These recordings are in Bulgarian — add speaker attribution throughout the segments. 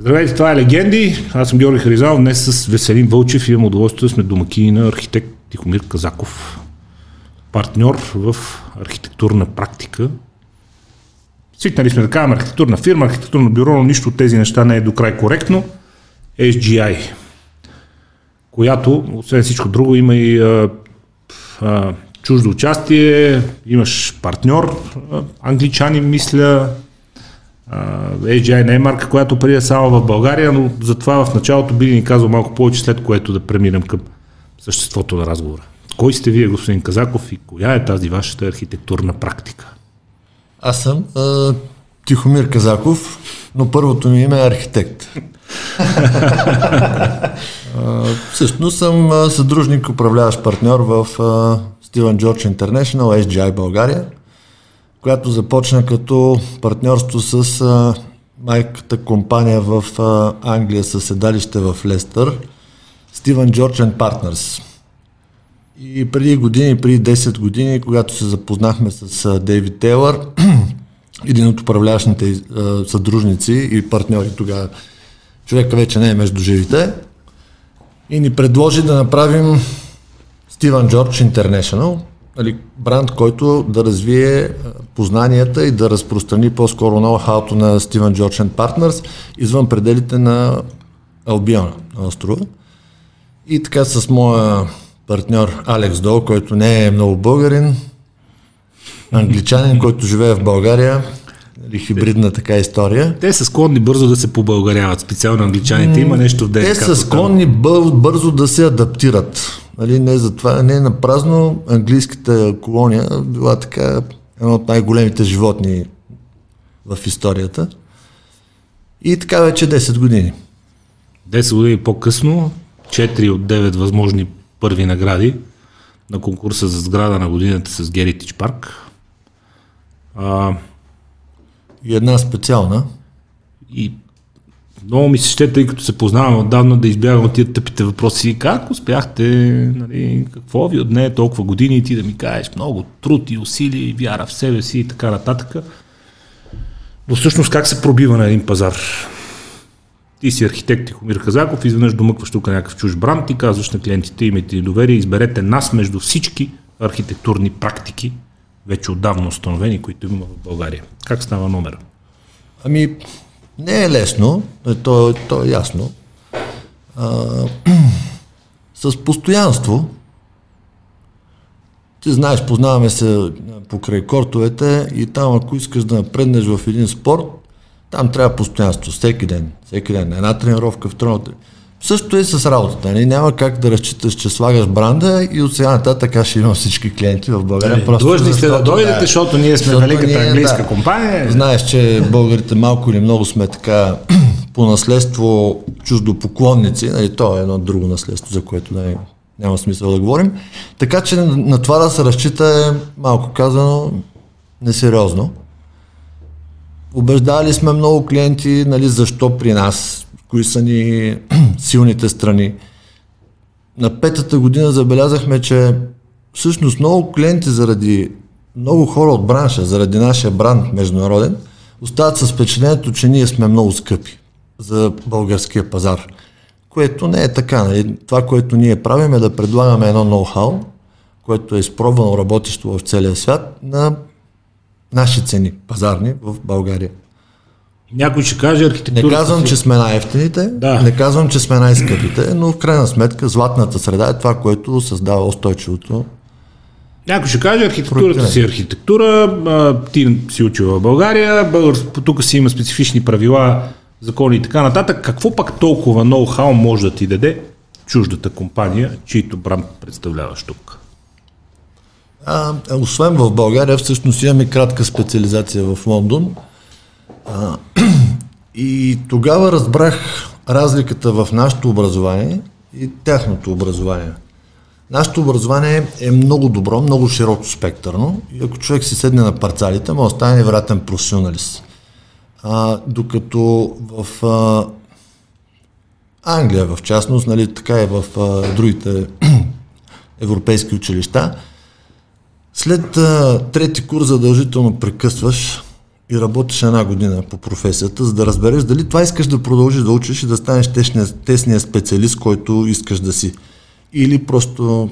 Speaker 1: Здравейте, това е Легенди. Аз съм Георги Харизал. Днес с Веселин Вълчев имам удоволствие да сме домакини на архитект Тихомир Казаков. Партньор в архитектурна практика. Свикнали сме да кажем архитектурна фирма, архитектурно бюро, но нищо от тези неща не е до край коректно. SGI, която, освен всичко друго, има и а, а, чуждо участие, имаш партньор, англичани, мисля, AGI не е марка, която преди е само в България, но затова в началото би ни казал малко повече, след което да преминем към съществото на разговора. Кой сте вие, господин Казаков, и коя е тази вашата архитектурна практика?
Speaker 2: Аз съм а, Тихомир Казаков, но първото ми име е архитект. а, всъщност съм съдружник, управляващ партньор в Стивен Джордж International, SGI България – която започна като партньорство с а, майката компания в а, Англия със седалище в Лестър, Стивен Джордж Partners. И преди години, преди 10 години, когато се запознахме с а, Дейвид Тейлър, един от управляващите а, съдружници и партньори тогава, човека вече не е между живите, и ни предложи да направим Стивен Джордж International, нали, бранд, който да развие познанията и да разпространи по-скоро ноу-хауто на Стивен Джордж Partners извън пределите на Албиона, на острова. И така с моя партньор Алекс Дол, който не е много българин, англичанин, който живее в България, или хибридна така история.
Speaker 1: Те са склонни бързо да се побългаряват, специално англичаните. Има нещо в ДНК.
Speaker 2: Те са склонни бързо да се адаптират. Нали, не за това, не на празно. Английската колония била така едно от най-големите животни в историята. И така вече 10 години.
Speaker 1: 10 години по-късно, 4 от 9 възможни първи награди на конкурса за сграда на годината с Геритич парк.
Speaker 2: А, и една специална.
Speaker 1: И много ми се ще, тъй като се познавам отдавна, да избягам от тия тъпите въпроси. Как успяхте, нали, какво ви отне толкова години и ти да ми кажеш много труд и усилия и вяра в себе си и така нататък. Но всъщност как се пробива на един пазар? Ти си архитект Тихомир Казаков, изведнъж домъкваш тук някакъв чуж бранд и казваш на клиентите, имайте ни доверие, изберете нас между всички архитектурни практики, вече отдавна установени, които има в България. Как става номера?
Speaker 2: Ами, не е лесно, то, то е ясно. А, с постоянство, ти знаеш, познаваме се покрай кортовете и там, ако искаш да напреднеш в един спорт, там трябва постоянство, всеки ден, всеки ден, една тренировка, втора Също е с работата. Не? Нали? Няма как да разчиташ, че слагаш бранда и от сега нататък аз ще имам всички клиенти в България.
Speaker 1: Дали, просто длъжни сте да дойдете, да, защото ние сме великата ние, английска да, компания.
Speaker 2: Знаеш, че българите малко или много сме така по наследство чуждопоклонници. Нали? То е едно друго наследство, за което да, няма смисъл да говорим. Така че на, на това да се разчита е малко казано несериозно. Убеждали сме много клиенти, нали, защо при нас кои са ни силните страни. На петата година забелязахме, че всъщност много клиенти заради много хора от бранша, заради нашия бранд международен, остават с впечатлението, че ние сме много скъпи за българския пазар. Което не е така. Нали? Това, което ние правим е да предлагаме едно ноу-хау, което е изпробвано работещо в целия свят на наши цени, пазарни в България.
Speaker 1: Някой ще каже архитектурата.
Speaker 2: Не казвам, че сме най-ефтините, да. не казвам, че сме най-скъпите, но в крайна сметка златната среда е това, което създава устойчивото.
Speaker 1: Някой ще каже, архитектурата си е архитектура, ти си учил в България, българ, тук си има специфични правила, закони и така нататък. Какво пък толкова ноу-хау може да ти даде чуждата компания, чието бранд представляваш тук?
Speaker 2: А, освен в България, всъщност имаме кратка специализация в Лондон – и тогава разбрах разликата в нашето образование и тяхното образование. Нашето образование е много добро, много широко спектърно и ако човек си седне на парцалите, може да стане невероятен професионалист. А, докато в а, Англия, в частност, нали, така и в а, другите европейски училища, след а, трети курс задължително прекъсваш и работиш една година по професията, за да разбереш дали това искаш да продължиш да учиш и да станеш тесния, тесния специалист, който искаш да си. Или просто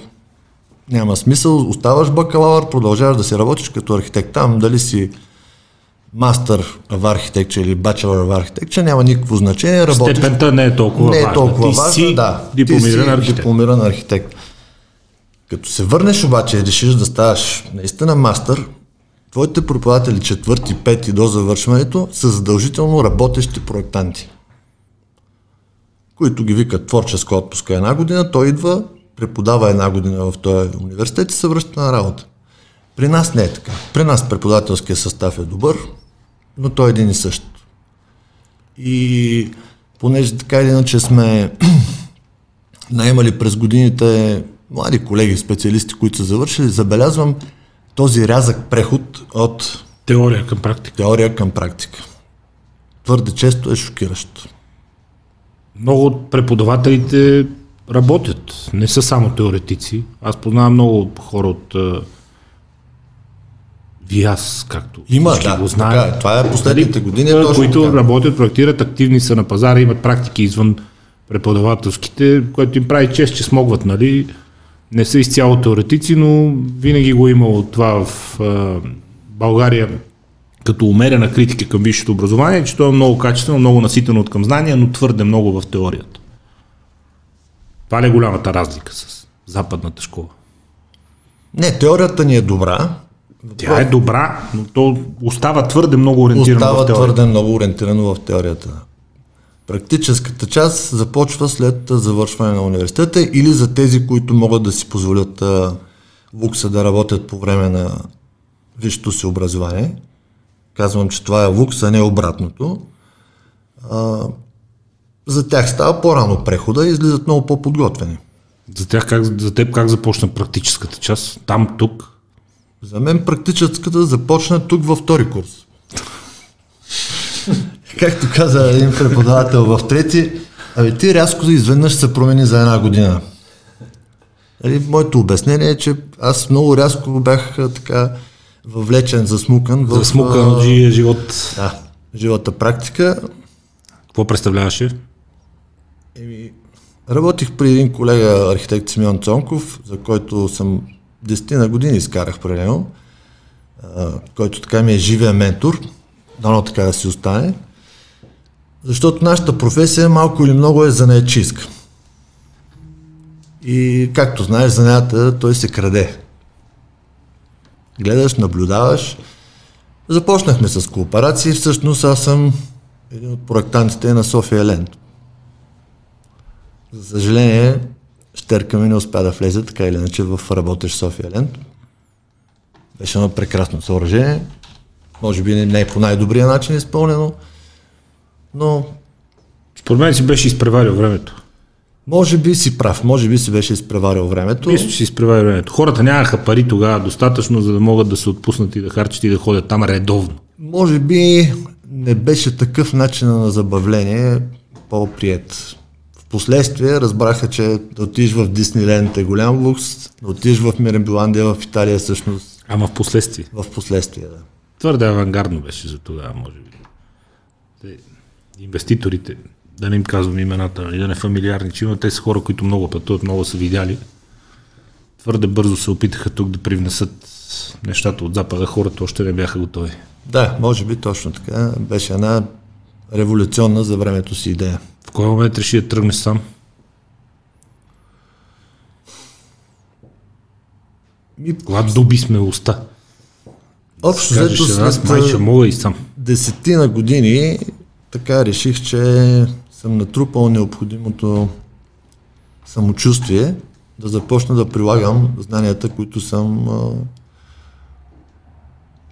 Speaker 2: няма смисъл, оставаш бакалавър, продължаваш да си работиш като архитект там, дали си мастър в архитектча или бачелър в архитектча, няма никакво значение.
Speaker 1: Работиш... Степента не е толкова
Speaker 2: не е толкова
Speaker 1: важна.
Speaker 2: Ти важна, си да.
Speaker 1: дипломиран
Speaker 2: ти си
Speaker 1: архитект.
Speaker 2: дипломиран архитект. Като се върнеш обаче и решиш да ставаш наистина мастър, твоите преподаватели четвърти, пети до завършването са задължително работещи проектанти, които ги викат творческа отпуска една година, той идва, преподава една година в този университет и се връща на работа. При нас не е така. При нас преподавателския състав е добър, но той е един и същ. И понеже така или иначе сме наемали през годините млади колеги, специалисти, които са завършили, забелязвам този рязък преход от
Speaker 1: теория към практика.
Speaker 2: Теория към практика. Твърде често е шокиращо.
Speaker 1: Много от преподавателите работят, не са само теоретици. Аз познавам много хора от ВИАС, както
Speaker 2: Има, да, го знаем. Така, е. това е последните нали, години.
Speaker 1: Точно които така. работят, проектират, активни са на пазара, имат практики извън преподавателските, което им прави чест, че смогват, нали? Не са изцяло теоретици, но винаги го е имало това в а, България като умерена критика към висшето образование, че то е много качествено, много наситено от към знания, но твърде много в теорията. Това ли е голямата разлика с западната школа?
Speaker 2: Не, теорията ни е добра,
Speaker 1: тя е добра, но то остава твърде много ориентирано
Speaker 2: остава
Speaker 1: в теорията.
Speaker 2: Остава твърде много ориентирано в теорията. Практическата част започва след завършване на университета или за тези, които могат да си позволят лукса да работят по време на висшето си образование. Казвам, че това е лукс, а не обратното. А, за тях става по-рано прехода и излизат много по-подготвени.
Speaker 1: За, тях как, за теб как започна практическата част? Там, тук?
Speaker 2: За мен практическата започна тук във втори курс. Както каза един преподавател в трети, ами ти рязко изведнъж се промени за една година. Нали, моето обяснение е, че аз много рязко бях така въвлечен, засмукан.
Speaker 1: В, засмукан от живот.
Speaker 2: Да, живата практика.
Speaker 1: Какво представляваше?
Speaker 2: Еми, работих при един колега, архитект Симеон Цонков, за който съм 10 на години изкарах при него, който така ми е живия ментор, дано така да си остане, защото нашата професия малко или много е занаячийска. И както знаеш, занята той се краде. Гледаш, наблюдаваш. Започнахме с кооперации. Всъщност аз съм един от проектантите на София Ленд. За съжаление, Щерка ми не успя да влезе така или иначе в работещ София Ленд. Беше едно прекрасно съоръжение. Може би не е по най-добрия начин изпълнено, но...
Speaker 1: Според мен си беше изпреварил времето.
Speaker 2: Може би си прав, може би си беше изпреварил времето.
Speaker 1: Мисля, че си изпреварил времето. Хората нямаха пари тогава достатъчно, за да могат да се отпуснат и да харчат и да ходят там редовно.
Speaker 2: Може би не беше такъв начин на забавление по-прият. Впоследствие разбраха, че да отидеш в Дисниленд е голям лукс, да отидеш в Миренбиландия в Италия всъщност.
Speaker 1: Ама в последствие?
Speaker 2: В последствие, да.
Speaker 1: Твърде авангардно беше за тогава, може би. Те, инвеститорите, да не им казвам имената, и да не фамилиарничи, но те са хора, които много пътуват, много са видяли. Твърде бързо се опитаха тук да привнесат нещата от Запада, хората още не бяха готови.
Speaker 2: Да, може би точно така. Беше една революционна за времето си идея.
Speaker 1: В кой момент реши да тръгнеш сам? Ми... Когато доби смелостта.
Speaker 2: Общо взето
Speaker 1: след майча мога и сам.
Speaker 2: Десетина години така реших, че съм натрупал необходимото самочувствие да започна да прилагам знанията, които съм а,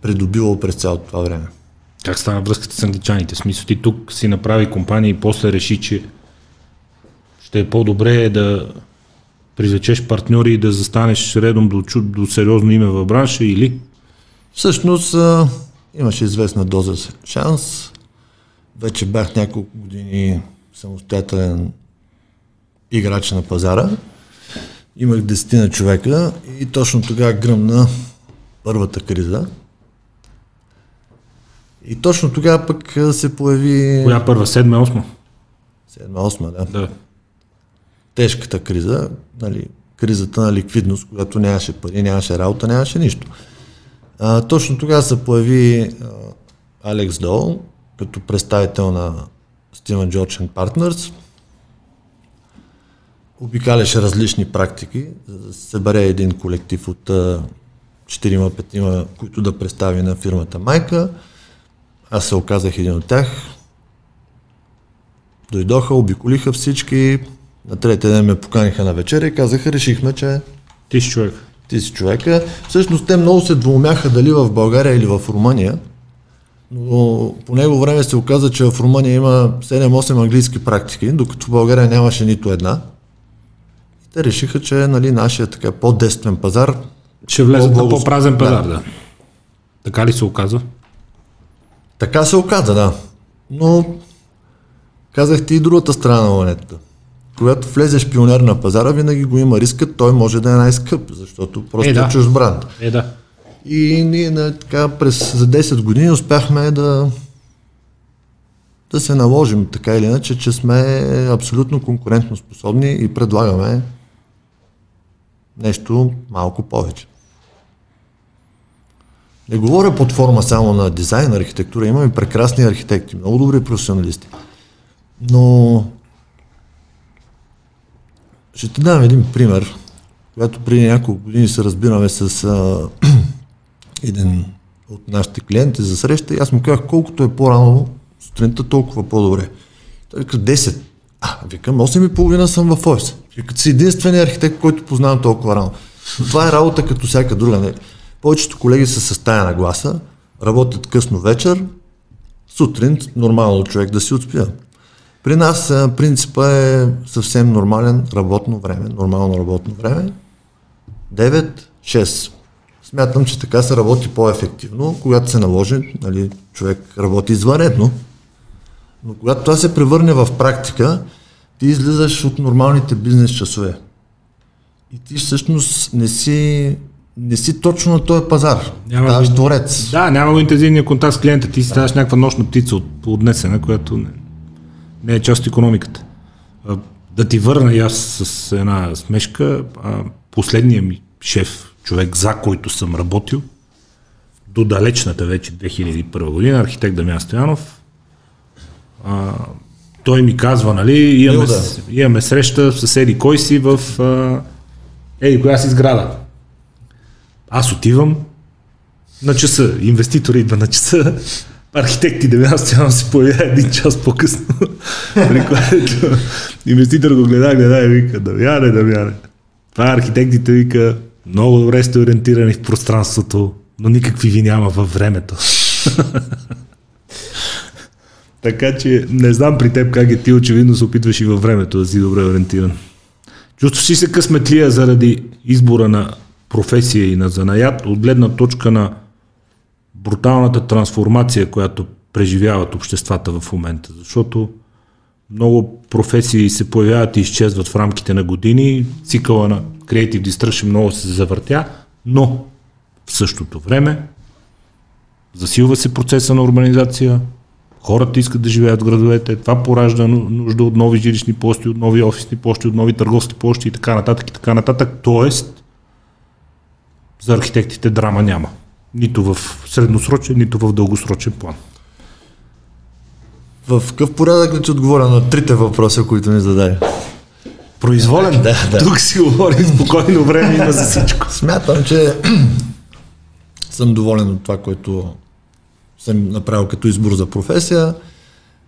Speaker 2: придобивал през цялото това време.
Speaker 1: Как стана връзката с англичаните? Смисъл ти тук си направи компания и после реши, че ще е по-добре да привлечеш партньори и да застанеш редом до, до сериозно име в бранша или?
Speaker 2: Всъщност а, имаше известна доза шанс. Вече бях няколко години самостоятелен играч на пазара. Имах десетина човека и точно тогава гръмна първата криза. И точно тогава пък се появи...
Speaker 1: Коя първа? Седма, осма?
Speaker 2: Седма, осма, да.
Speaker 1: Да.
Speaker 2: Тежката криза, нали, кризата на ликвидност, когато нямаше пари, нямаше работа, нямаше нищо. А, точно тогава се появи а, Алекс Дол, като представител на Steven George Partners. Обикаляше различни практики, за да се събере един колектив от 4-5, които да представи на фирмата Майка. Аз се оказах един от тях. Дойдоха, обиколиха всички. На третия ден ме поканиха на вечеря и казаха, решихме, че
Speaker 1: ти си човек.
Speaker 2: Ти си човека. Всъщност те много се двумяха дали в България или в Румъния. Но по него време се оказа, че в Румъния има 7-8 английски практики, докато в България нямаше нито една. И те решиха, че нали, нашия така по-действен пазар
Speaker 1: ще влезат на по-празен пазар, да. да. Така ли се оказва?
Speaker 2: Така се оказа, да. Но казах ти и другата страна на монетата. Когато влезеш пионер на пазара, винаги го има риска, той може да е най-скъп, защото просто е, да. е чуж бранд.
Speaker 1: Е, да.
Speaker 2: И ние на, така, през, за 10 години успяхме да, да се наложим така или иначе, че сме абсолютно конкурентно способни и предлагаме нещо малко повече. Не говоря под форма само на дизайн, архитектура. Имаме прекрасни архитекти, много добри професионалисти. Но ще ти дам един пример, когато преди няколко години се разбираме с а, един от нашите клиенти за среща и аз му казах, колкото е по-рано сутринта, толкова по-добре. Той вика 10. А, викам, 8 и половина съм в офис. Вика, си единствения архитект, който познавам толкова рано. Но това е работа като всяка друга. Не? Повечето колеги са с тая гласа, работят късно вечер, сутрин нормално човек да си отспива. При нас принципа е съвсем нормален работно време, нормално работно време. 9-6. Смятам, че така се работи по-ефективно, когато се наложи, нали, човек работи извънредно. Но когато това се превърне в практика, ти излизаш от нормалните бизнес часове. И ти всъщност не си не си точно на този пазар. Няма Ставаш го, творец.
Speaker 1: Да, няма го интензивния контакт с клиента. Ти си ставаш някаква нощна птица от, отнесена, която не, не е част от економиката. Да ти върна и аз с една смешка. Последният ми шеф, човек за който съм работил, до далечната вече 2001 година, архитект Дамян Стоянов, а, той ми казва, нали, имаме, имаме среща в съседи кой си в а, еди коя си сграда. Аз отивам на часа, инвеститор идва на часа, архитекти да Стоянов се появява един час по-късно, при което инвеститор го гледа, гледа и вика, Дамяне, Дамяне. Това архитектите вика, много добре сте ориентирани в пространството, но никакви ви няма във времето. така че не знам при теб как е ти очевидно се опитваш и във времето да си добре ориентиран. Чувстваш си се късметлия заради избора на професия и на занаят от гледна точка на бруталната трансформация, която преживяват обществата в момента. Защото много професии се появяват и изчезват в рамките на години, цикъла на Creative Destruction много се завъртя, но в същото време засилва се процеса на урбанизация, хората искат да живеят в градовете, това поражда нужда от нови жилищни площи, от нови офисни площи, от нови търговски площи и така нататък и така нататък. Тоест, за архитектите драма няма. Нито в средносрочен, нито в дългосрочен план.
Speaker 2: В какъв порядък ли ти отговоря на трите въпроса, които ми зададе?
Speaker 1: Произволен?
Speaker 2: Да, да.
Speaker 1: Тук си говорим спокойно време има за всичко.
Speaker 2: Смятам, че съм доволен от това, което съм направил като избор за професия.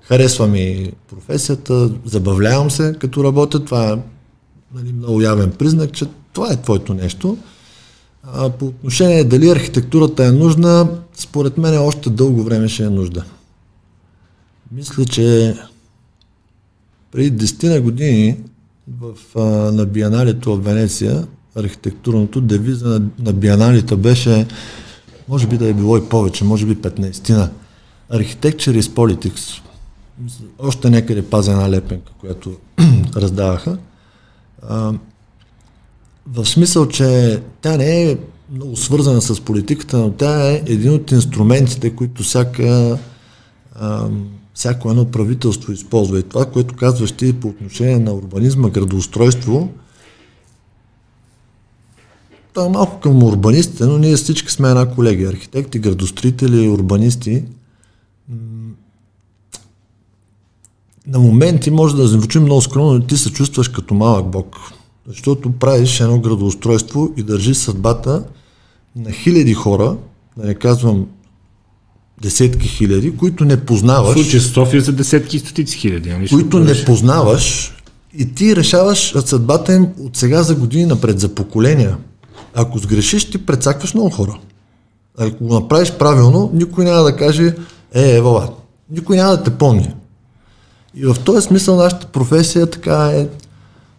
Speaker 2: Харесва ми професията, забавлявам се като работя. Това е нали, много явен признак, че това е твоето нещо. А по отношение дали архитектурата е нужна, според мен още дълго време ще е нужда. Мисля, че преди 10 на години в, а, на бианалито в Венеция, архитектурното девиза на, на бианалите беше, може би да е било и повече, може би 15-тина. Architecture is politics. Още някъде пазя една лепенка, която раздаваха. А, в смисъл, че тя не е много свързана с политиката, но тя е един от инструментите, които всяка, а, всяко едно правителство използва. И това, което казваш ти по отношение на урбанизма, градоустройство, това е малко към урбанистите, но ние всички сме една колегия. Архитекти, градостроители, урбанисти. На моменти може да звучи много скромно, но ти се чувстваш като малък бог. Защото правиш едно градоустройство и държиш съдбата на хиляди хора, да не казвам десетки хиляди, които не познаваш. В
Speaker 1: случай с София за десетки и стотици хиляди.
Speaker 2: Ами които не познаваш и ти решаваш съдбата им от сега за години напред, за поколения. Ако сгрешиш, ти прецакваш много хора. Ако го направиш правилно, никой няма да каже, е, Евала, никой няма да те помни. И в този смисъл нашата професия така е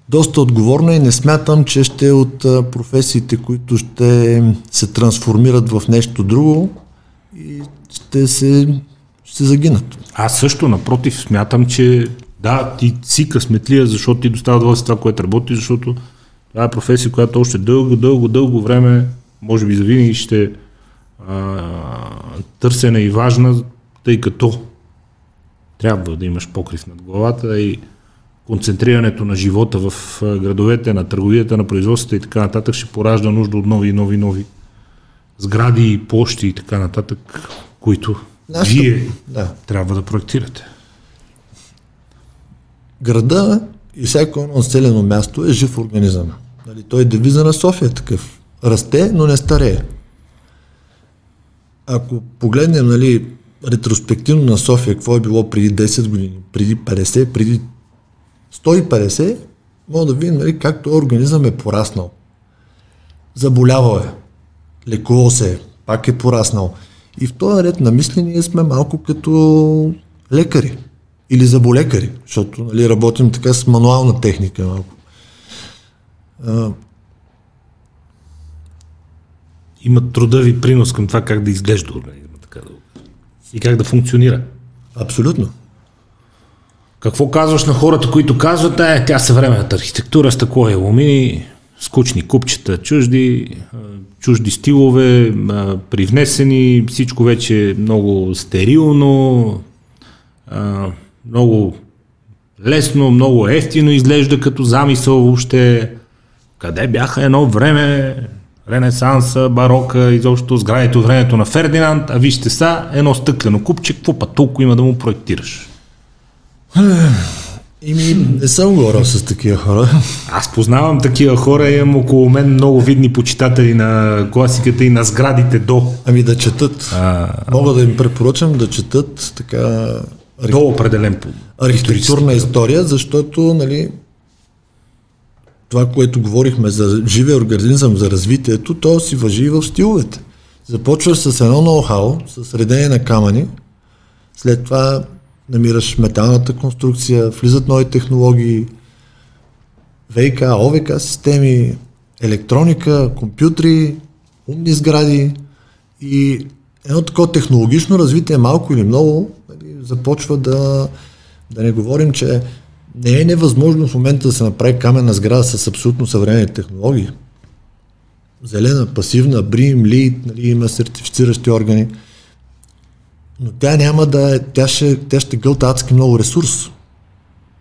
Speaker 2: доста отговорна и не смятам, че ще е от професиите, които ще се трансформират в нещо друго и ще се ще загинат.
Speaker 1: Аз също, напротив, смятам, че да, ти си късметлия, защото ти достава удоволствие това, което работи, защото това е професия, която още дълго, дълго, дълго време, може би завинаги ще а, търсена и важна, тъй като трябва да имаш покрив над главата и концентрирането на живота в градовете, на търговията, на производството и така нататък ще поражда нужда от нови и нови, нови сгради, площи и така нататък, които Нашто, вие да. трябва да проектирате.
Speaker 2: Града и всяко едно населено място е жив организъм. Нали, той е девиза на София такъв. Расте, но не старее. Ако погледнем нали, ретроспективно на София, какво е било преди 10 години, преди 50, преди 150, мога да видим нали, как този организъм е пораснал. Заболявал е, лекувал се е, пак е пораснал. И в този ред на мисли ние сме малко като лекари или заболекари, защото нали, работим така с мануална техника малко. А...
Speaker 1: Има трудови принос към това как да изглежда организма, така да и как да функционира.
Speaker 2: Абсолютно.
Speaker 1: Какво казваш на хората, които казват, е, тя съвременната архитектура, стъкло и алумини, скучни купчета, чужди, чужди стилове, привнесени, всичко вече е много стерилно, много лесно, много ефтино изглежда като замисъл въобще. Къде бяха едно време Ренесанса, барока, изобщо сградите от времето на Фердинанд, а вижте са едно стъклено купче, какво па толкова има да му проектираш?
Speaker 2: Ими, не съм говорил с такива хора.
Speaker 1: Аз познавам такива хора, имам около мен много видни почитатели на класиката и на сградите до.
Speaker 2: Ами да четат. А... Мога да им препоръчам да четат така...
Speaker 1: До определен
Speaker 2: Архитектурна история, защото, нали, това, което говорихме за живия организъм, за развитието, то си въжи и в стиловете. Започваш с едно ноу-хау, с редение на камъни, след това намираш металната конструкция, влизат нови технологии, ВК, ОВК системи, електроника, компютри, умни сгради и едно такова технологично развитие, малко или много, нали, започва да, да не говорим, че не е невъзможно в момента да се направи каменна сграда с абсолютно съвременни технологии. Зелена, пасивна, брим, лид, нали, има сертифициращи органи но тя няма да е, тя ще, тя ще гълта адски много ресурс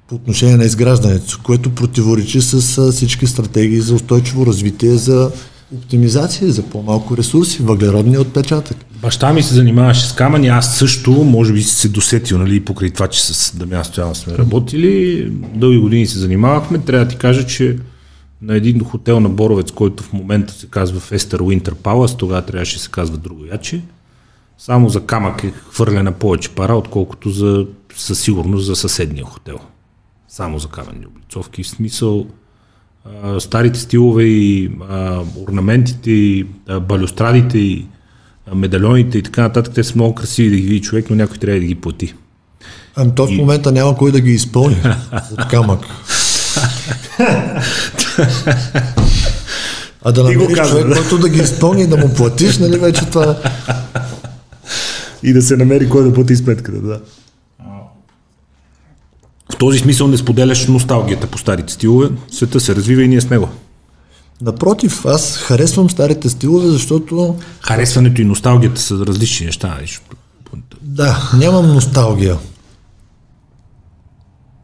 Speaker 2: по отношение на изграждането, което противоречи с всички стратегии за устойчиво развитие, за оптимизация, за по-малко ресурси, въглеродния отпечатък.
Speaker 1: Баща ми се занимаваше с камъни, аз също, може би се досетил, нали, покрай това, че с Дамян Стоян сме работили, дълги години се занимавахме. Трябва да ти кажа, че на един хотел на Боровец, който в момента се казва Fester Winter Palace, тогава трябваше да се казва друго яче, само за камък е хвърлена повече пара, отколкото за, със сигурност за съседния хотел. Само за каменни облицовки. В смисъл, а, старите стилове и а, орнаментите, и а, балюстрадите, и а, медальоните и така нататък, те са много красиви да ги види човек, но някой трябва да ги плати.
Speaker 2: Ами то в и... момента няма кой да ги изпълни от камък. А да намериш човек, който да ги изпълни и да му платиш, нали вече това
Speaker 1: и да се намери кой да плати сметката, да. В този смисъл не споделяш носталгията по старите стилове, света се развива и ние с него.
Speaker 2: Напротив, аз харесвам старите стилове, защото...
Speaker 1: Харесването и носталгията са различни неща.
Speaker 2: Да, нямам носталгия.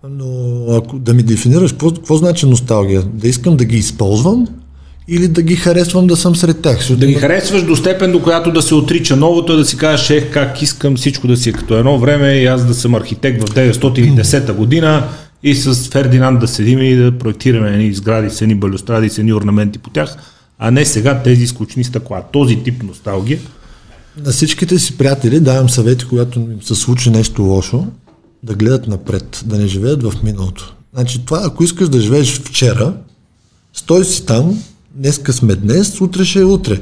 Speaker 2: Но ако да ми дефинираш, какво, какво значи носталгия? Да искам да ги използвам или да ги харесвам да съм сред тях?
Speaker 1: Да ги харесваш до степен, до която да се отрича новото, да си кажеш, ех, как искам всичко да си е като едно време и аз да съм архитект в 910 година и с Фердинанд да седим и да проектираме едни сгради с едни балюстради, с едни орнаменти по тях, а не сега тези скучни стъкла. Този тип носталгия.
Speaker 2: На всичките си приятели давам съвети, когато им се случи нещо лошо, да гледат напред, да не живеят в миналото. Значи това, ако искаш да живееш вчера, стой си там, днеска сме днес, утре ще е утре.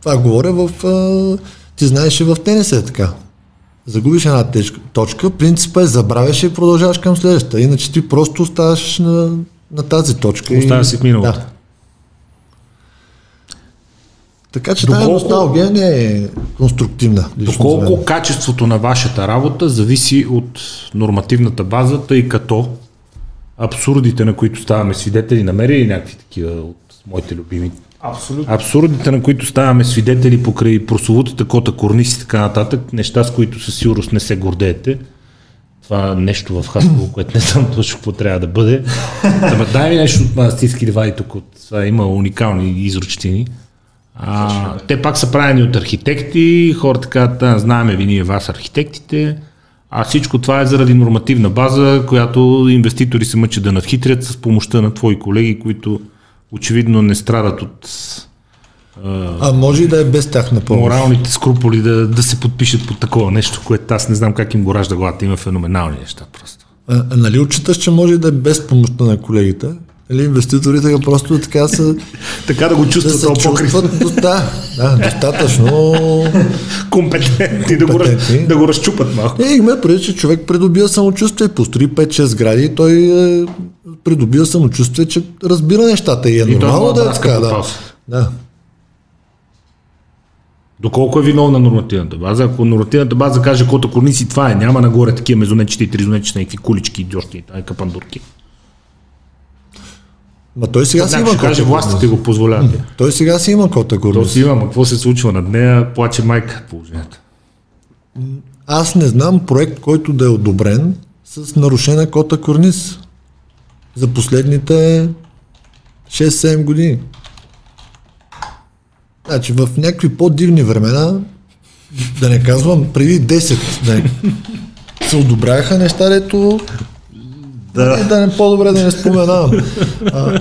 Speaker 2: Това говоря в... А, ти знаеш и в тенис е така. Загубиш една тежка, точка, принципа е забравяш и продължаваш към следващата. Иначе ти просто оставаш на, на тази точка.
Speaker 1: Оставаш си в миналото. Да.
Speaker 2: Така че доколко, тази носталгия не е конструктивна.
Speaker 1: Доколко качеството на вашата работа зависи от нормативната база, тъй като абсурдите, на които ставаме свидетели, намери и някакви такива от моите любими.
Speaker 3: Абсолютно.
Speaker 1: Абсурдите, на които ставаме свидетели покрай прословутата кота корниси и така нататък, неща, с които със сигурност не се гордеете. Това нещо в Хасково, което не знам точно какво трябва да бъде. Ама дай ми нещо от манастирски ливади тук. От, има уникални изручтини. А, те пак са правени от архитекти, хората казват, знаеме ви ние вас архитектите, а всичко това е заради нормативна база, която инвеститори се мъчат да надхитрят с помощта на твои колеги, които очевидно не страдат от
Speaker 2: а, може и да е без тях на помощ.
Speaker 1: Моралните скруполи да, да се подпишат по такова нещо, което аз не знам как им го ражда главата. Има феноменални неща просто.
Speaker 2: А, а нали отчиташ, че може да е без помощта на колегите? Или инвеститорите просто така са...
Speaker 1: така да го чувстват да се чувстват,
Speaker 2: да, да, достатъчно
Speaker 1: компетентни, да, го, да го разчупат малко.
Speaker 2: Е, има преди, че човек придобива самочувствие, построи 5-6 сгради и той е, придобива самочувствие, че разбира нещата и е и нормално да е така. Да. да.
Speaker 1: Доколко е виновна нормативната база? Ако нормативната база каже кота корници, това е, няма нагоре такива мезонечета и тризонечета, някакви кулички, идиощи, капандурки.
Speaker 2: Ма той сега си има
Speaker 1: кота властите го позволяват.
Speaker 2: Той сега си има кота
Speaker 1: горница. То си има, ма какво се случва над нея, плаче майка положението.
Speaker 2: Аз не знам проект, който да е одобрен с нарушена кота корниз за последните 6-7 години. Значи в някакви по-дивни времена, да не казвам преди 10, да не, се одобряха неща, дето да. Не, да не по-добре да не споменавам. А,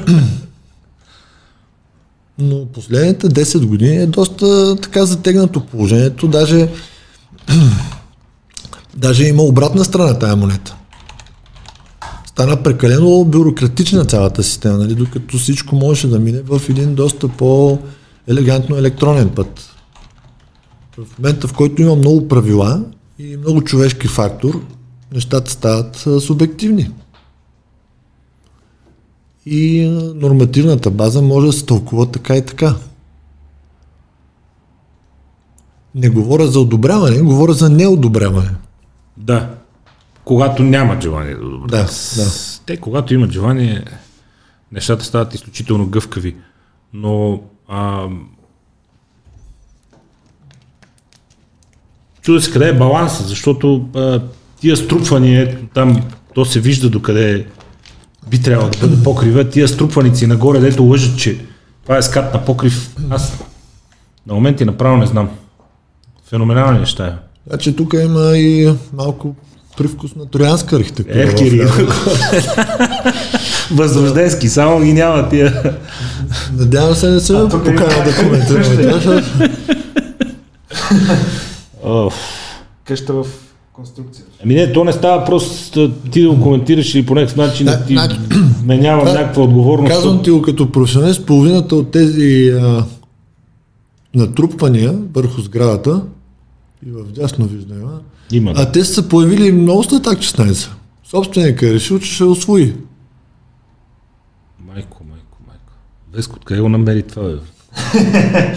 Speaker 2: но последните 10 години е доста така затегнато положението. Даже, даже има обратна страна тая монета. Стана прекалено бюрократична цялата система, нали, докато всичко можеше да мине в един доста по-елегантно електронен път. В момента, в който има много правила и много човешки фактор, нещата стават субективни и нормативната база може да се тълкува така и така. Не говоря за одобряване, говоря за неодобряване.
Speaker 1: Да. Когато няма желание да
Speaker 2: одобряват. Да, да.
Speaker 1: Те, когато имат желание, нещата стават изключително гъвкави. Но а, чуда се къде е баланса, защото а, тия струпвания, там то се вижда докъде би трябвало да бъде покрива. Тия струпваници нагоре, дето лъжат, че това е скат на покрив. Аз на моменти направо не знам. Феноменални неща е.
Speaker 2: Значи тук има и малко привкус на троянска архитектура.
Speaker 1: Ех, Кирил. Възрожденски, само ги няма тия.
Speaker 2: Надявам се да се покана да коментираме.
Speaker 3: Къща в конструкция.
Speaker 1: Ами не, то не става просто ти да го коментираш или по някакъв начин да, ти значи, вменявам някаква отговорност.
Speaker 2: Казвам ти го като професионалист, половината от тези а, натрупвания върху сградата и в дясно виждане,
Speaker 1: има,
Speaker 2: да. а те са появили много след так 16. Собственика е решил, че ще освои.
Speaker 1: Майко, майко, майко. Веско, откъде го намери това, бе?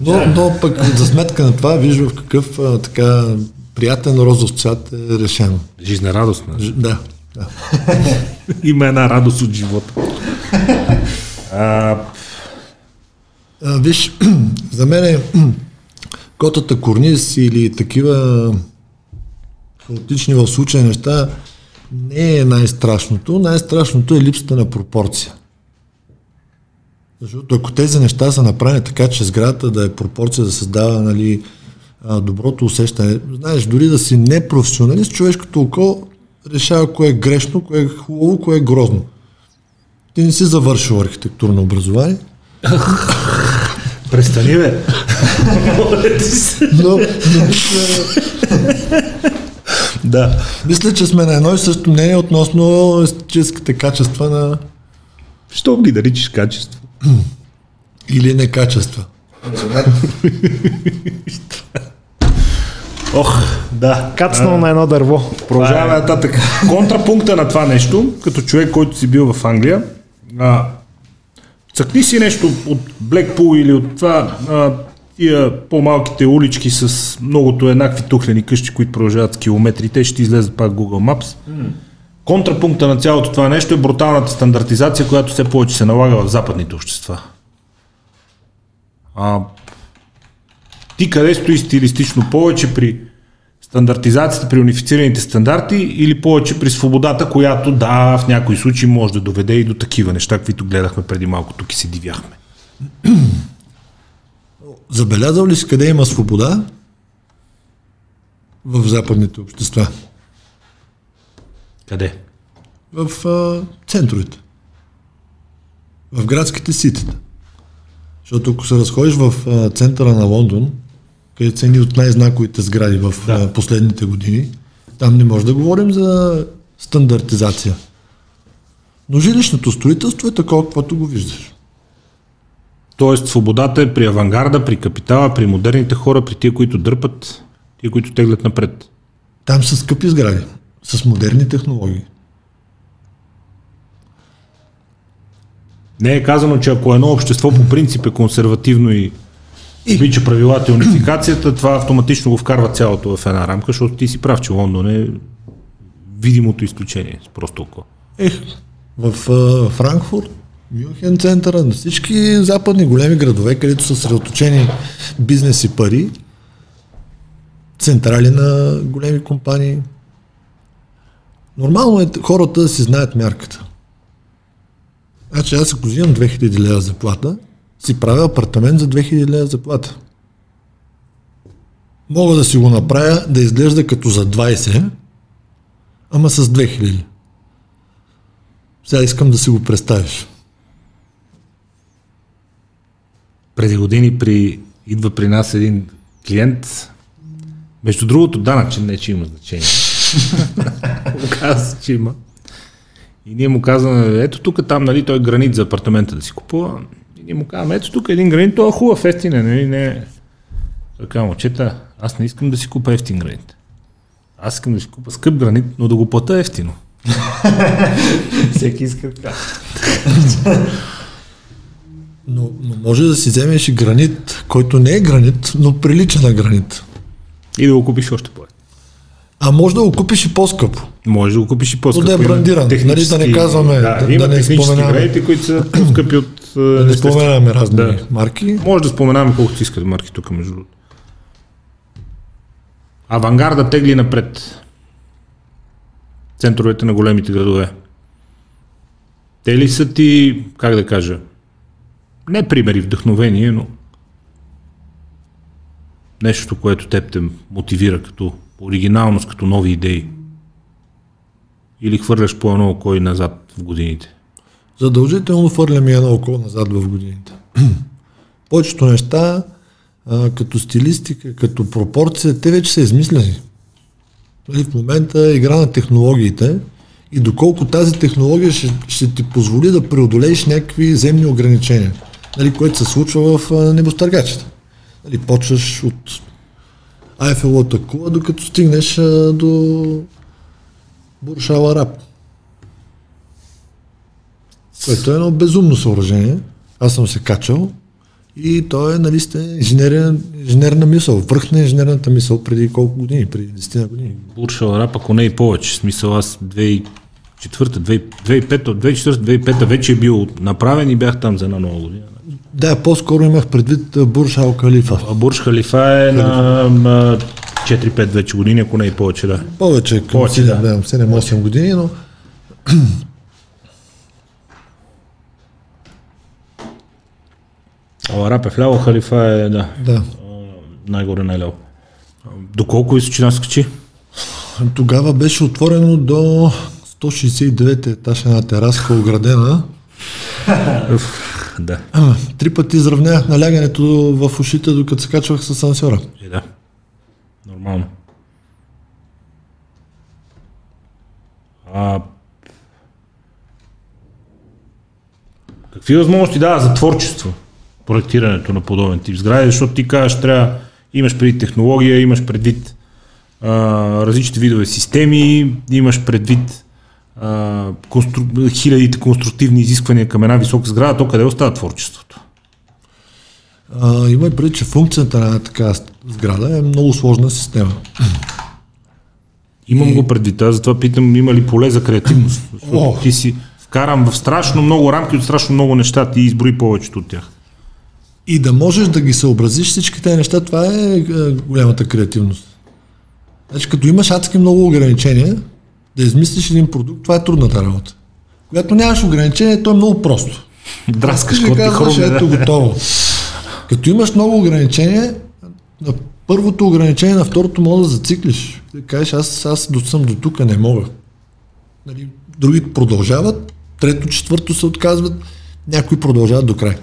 Speaker 2: но, но пък за сметка на това вижда в какъв а, така приятен розов цвят е решено.
Speaker 1: Жизнерадостна.
Speaker 2: Да. да.
Speaker 1: Има една радост от живота. А,
Speaker 2: А, виж, за мен е котата корниз или такива хаотични в случая неща не е най-страшното. Най-страшното е липсата на пропорция. Защото ако тези неща са направени така, че сградата да е пропорция да създава нали, а, доброто усещане, знаеш, дори да си непрофесионалист, човешкото око решава кое е грешно, кое е хубаво, кое е грозно. Ти не си завършил архитектурно образование,
Speaker 1: престани, бе.
Speaker 2: Но, но мисля,
Speaker 1: да.
Speaker 2: мисля, че сме на едно и също мнение относно естетическите качества на
Speaker 1: Що ги наричаш качество?
Speaker 2: или некачества.
Speaker 1: Ох, да.
Speaker 3: Кацнал на едно дърво.
Speaker 1: Продължаваме нататък. Контрапункта на това нещо, като човек, който си бил в Англия, а, цъкни си нещо от Блекпул или от това, а, тия по-малките улички с многото еднакви тухлени къщи, които продължават с километри, те ще излезат пак Google Maps. Контрапункта на цялото това нещо е бруталната стандартизация, която все повече се налага в западните общества. А, ти къде стои стилистично повече при стандартизацията, при унифицираните стандарти или повече при свободата, която да, в някои случаи може да доведе и до такива неща, които гледахме преди малко тук и се дивяхме.
Speaker 2: Забелязал ли си къде има свобода в западните общества?
Speaker 1: Къде?
Speaker 2: В а, центровете. В градските ситета. Защото ако се разходиш в а, центъра на Лондон, където са едни от най-знаковите сгради в
Speaker 1: Да.
Speaker 2: а, последните години, там не може да говорим за стандартизация. Но жилищното строителство е такова, каквото го виждаш.
Speaker 1: Тоест свободата е при авангарда, при капитала, при модерните хора, при тия, които дърпат, тия, които теглят напред.
Speaker 2: Там са скъпи сгради, с модерни технологии.
Speaker 1: Не е казано, че ако едно общество по принцип е консервативно и обича правилата и унификацията, това автоматично го вкарва цялото в една рамка, защото ти си прав, че Лондон е видимото изключение, просто око.
Speaker 2: Ех, в а, Франкфурт, Мюнхен центъра, на всички западни големи градове, където са средоточени бизнес и пари, централи на големи компании. Нормално е хората да си знаят мярката. Значи аз ако взимам 2000 лева заплата, си правя апартамент за 2000 лева заплата. Мога да си го направя да изглежда като за 20, ама с 2000. Сега искам да си го представиш.
Speaker 1: Преди години при, идва при нас един клиент, между другото данъчен, не че има значение. Оказва се, че има. И ние му казваме, ето тук там, нали, той е гранит за апартамента да си купува. И ние му казваме, ето тук е един гранит, той е хубав, ефтин е, нали, не. Така, момчета, аз не искам да си купа ефтин гранит. Аз искам да си купа скъп гранит, но да го плата ефтино.
Speaker 3: Всеки иска така.
Speaker 2: Но, но може да си вземеш и гранит, който не е гранит, но прилича на гранит.
Speaker 1: И да го купиш още по
Speaker 2: А може да го купиш и по-скъпо.
Speaker 1: Може да го купиш и по-скъпо.
Speaker 2: да е брандиран, нали, да не казваме,
Speaker 1: да,
Speaker 2: да-
Speaker 1: има
Speaker 2: да не споменаваме.
Speaker 1: гранити, които са по-скъпи от...
Speaker 2: Да не споменаваме разни
Speaker 1: Да.
Speaker 2: марки.
Speaker 1: Може да споменаваме колкото искат марки тук, между другото. Авангарда тегли напред. Центровете на големите градове. Те ли са ти, как да кажа, не примери вдъхновение, но нещо, което теб те мотивира като оригиналност, като нови идеи? Или хвърляш по едно око и назад в годините?
Speaker 2: Задължително хвърляме едно око назад в годините. Повечето неща, а, като стилистика, като пропорция, те вече са измислени. Нали, в момента игра на технологиите и доколко тази технология ще, ще ти позволи да преодолееш някакви земни ограничения, нали, което се случва в небостъргачите. Нали, почваш от Айфелата кула, докато стигнеш а, до Буршал Араб. Което е едно безумно съоръжение. Аз съм се качал и то е, нали сте, инженерна мисъл, върх на инженерната мисъл преди колко години, преди 10 години.
Speaker 1: Буршал рап, ако не и повече. Смисъл аз 2000 Четвърта, 2005, 2004-2005 вече е бил направен и бях там за една нова година.
Speaker 2: Да, по-скоро имах предвид Бурж Ал Калифа.
Speaker 1: А Бурж Халифа е на, на 4-5 вече години, ако не и повече, да.
Speaker 2: Повече към
Speaker 1: Повече,
Speaker 2: 7,
Speaker 1: да.
Speaker 2: да. 7-8 години, но
Speaker 1: А Рапе вляво, Халифа е, да,
Speaker 2: да.
Speaker 1: най-горе най-ляво. Доколко височина скачи?
Speaker 2: Тогава беше отворено до 169 етаж една тераска, оградена.
Speaker 1: Да.
Speaker 2: Три пъти изравнях налягането в ушите, докато се качвах с асансьора.
Speaker 1: Е, да. Нормално. А, какви възможности дава за творчество проектирането на подобен тип сгради, защото ти кажеш, трябва, имаш предвид технология, имаш предвид а, различни видове системи, имаш предвид а, констру... хилядите конструктивни изисквания към една висока сграда, то къде остава творчеството?
Speaker 2: А, има и преди, че функцията на така сграда е много сложна система.
Speaker 1: Имам го предвид, аз затова питам, има ли поле за креативност?
Speaker 2: О!
Speaker 1: ти си вкарам в страшно много рамки от страшно много неща, ти изброи повечето от тях.
Speaker 2: И да можеш да ги съобразиш всички тези неща, това е, е голямата креативност. Значи, като имаш адски много ограничения, да измислиш един продукт, това е трудната работа. Когато нямаш ограничения, то е много просто.
Speaker 1: Драскаш,
Speaker 2: Ти казваш, ето
Speaker 1: да.
Speaker 2: готово. Като имаш много ограничения, на първото ограничение, на второто мога да зациклиш. Да кажеш, аз, аз съм до тук, не мога. Нали, други продължават, трето, четвърто се отказват, някои продължават до край.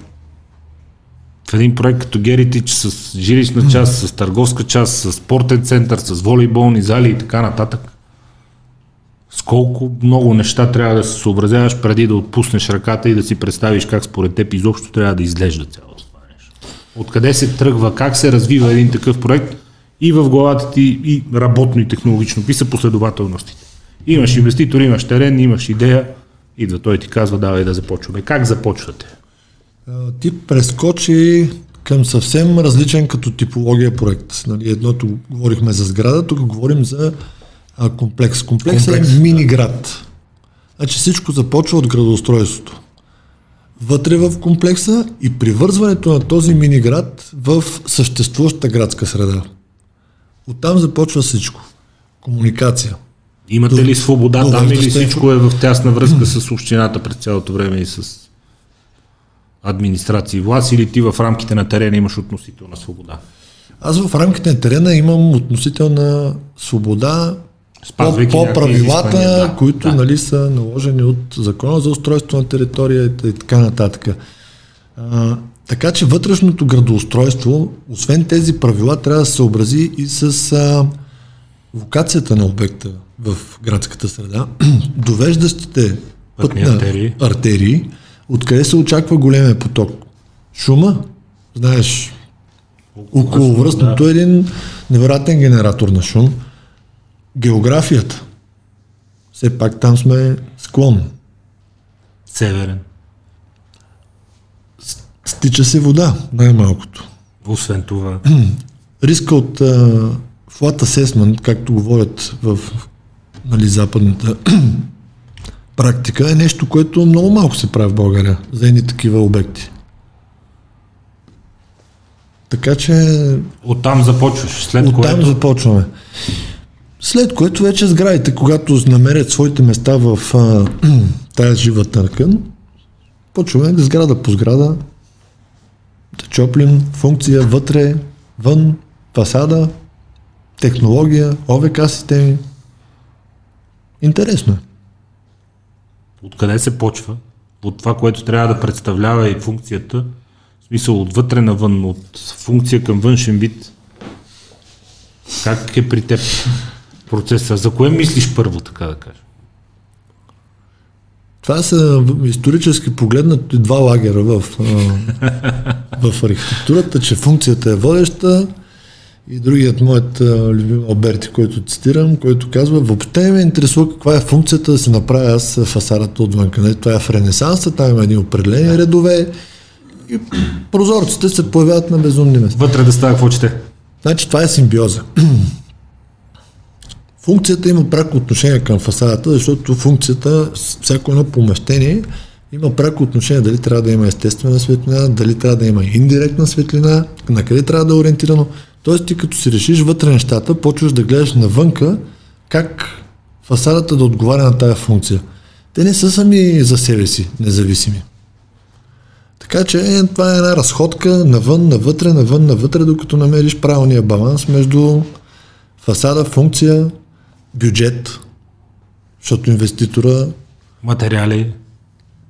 Speaker 1: В един проект като Геритич с жилищна част, с търговска част, с спортен център, с волейболни зали и така нататък. С колко много неща трябва да се съобразяваш преди да отпуснеш ръката и да си представиш как според теб изобщо трябва да изглежда цялото това нещо. Откъде се тръгва, как се развива един такъв проект и в главата ти и работно и технологично. Са последователностите? Имаш инвеститор, имаш терен, имаш идея, идва той ти казва, давай да започваме. Как започвате?
Speaker 2: Ти прескочи към съвсем различен като типология проект. Нали, едното говорихме за сграда, тук говорим за а, комплекс. Комплекс,
Speaker 1: Комплекс,
Speaker 2: е мини град. Значи всичко започва от градоустройството. Вътре в комплекса и привързването на този мини град в съществуващата градска среда. Оттам започва всичко. Комуникация.
Speaker 1: Имате
Speaker 2: До-
Speaker 1: ли свобода там или всичко е в тясна връзка с общината през цялото време и с администрация и власт или ти в рамките на терена имаш относителна свобода?
Speaker 2: Аз в рамките на терена имам относителна свобода
Speaker 1: Спазвайки
Speaker 2: по
Speaker 1: някакви
Speaker 2: правилата,
Speaker 1: да.
Speaker 2: които
Speaker 1: Да.
Speaker 2: нали, са наложени от закона за устройство на територия и така нататък. А, така че вътрешното градоустройство, освен тези правила, трябва да се съобрази и с а, локацията на обекта в градската среда, довеждащите
Speaker 1: Пътни артерии.
Speaker 2: артерии, откъде се очаква големия поток. Шума, знаеш, околовръстното е един невероятен генератор на шум. Географията. Все пак там сме склон.
Speaker 1: Северен.
Speaker 2: Стича се вода, най-малкото.
Speaker 1: Освен това.
Speaker 2: Риска от а, flat assessment, както говорят в нали, западната практика, е нещо, което много малко се прави в България за едни такива обекти. Така че
Speaker 1: Оттам започваш, след
Speaker 2: Оттам
Speaker 1: което...
Speaker 2: започваме. След което вече сградите, когато намерят своите места в а, тая жива търкан, почваме сграда по сграда да чоплим функция вътре, вън, фасада, технология, ОВК системи. Интересно е.
Speaker 1: Откъде се почва? От това, което трябва да представлява и функцията, в смисъл отвътре навън, от функция към външен вид. Как е при теб процеса? За кое мислиш първо, така да кажа?
Speaker 2: Това са исторически погледнато два лагера в, в архитектурата, че функцията е водеща и другият моят любим Алберти, който цитирам, който казва, въобще ме интересува каква е функцията да се направя аз фасадата отвън. Нали, Това е в Ренесанса, там има едни определени редове и прозорците се появяват на безумни места.
Speaker 1: Вътре да става какво чете?
Speaker 2: Значи това е симбиоза. Функцията има пряко отношение към фасадата, защото функцията, всяко едно помещение има пряко отношение дали трябва да има естествена светлина, дали трябва да има индиректна светлина, на къде трябва да е ориентирано. Тоест ти като си решиш вътре нещата, почваш да гледаш навънка как фасадата да отговаря на тази функция. Те не са сами за себе си независими. Така че е, това е една разходка навън, навътре, навън, навътре, докато намериш правилния баланс между фасада, функция, бюджет, защото инвеститора,
Speaker 1: Материали.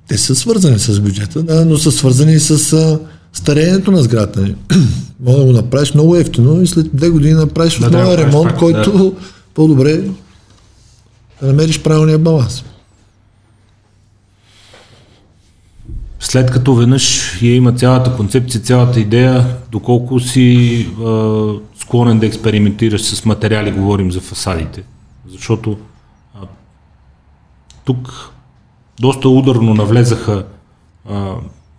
Speaker 2: те са свързани с бюджета, да, но са свързани и с а, стареенето на сградата ни. Да го направиш много ефтино и след две години направиш
Speaker 1: Да,
Speaker 2: основен
Speaker 1: да,
Speaker 2: ремонт,
Speaker 1: пак,
Speaker 2: който по-добре да намериш правилния баланс.
Speaker 1: След като веднъж я има цялата концепция, цялата идея, доколко си а, склонен да експериментираш с материали, говорим за фасадите. Защото а, тук доста ударно навлезаха а,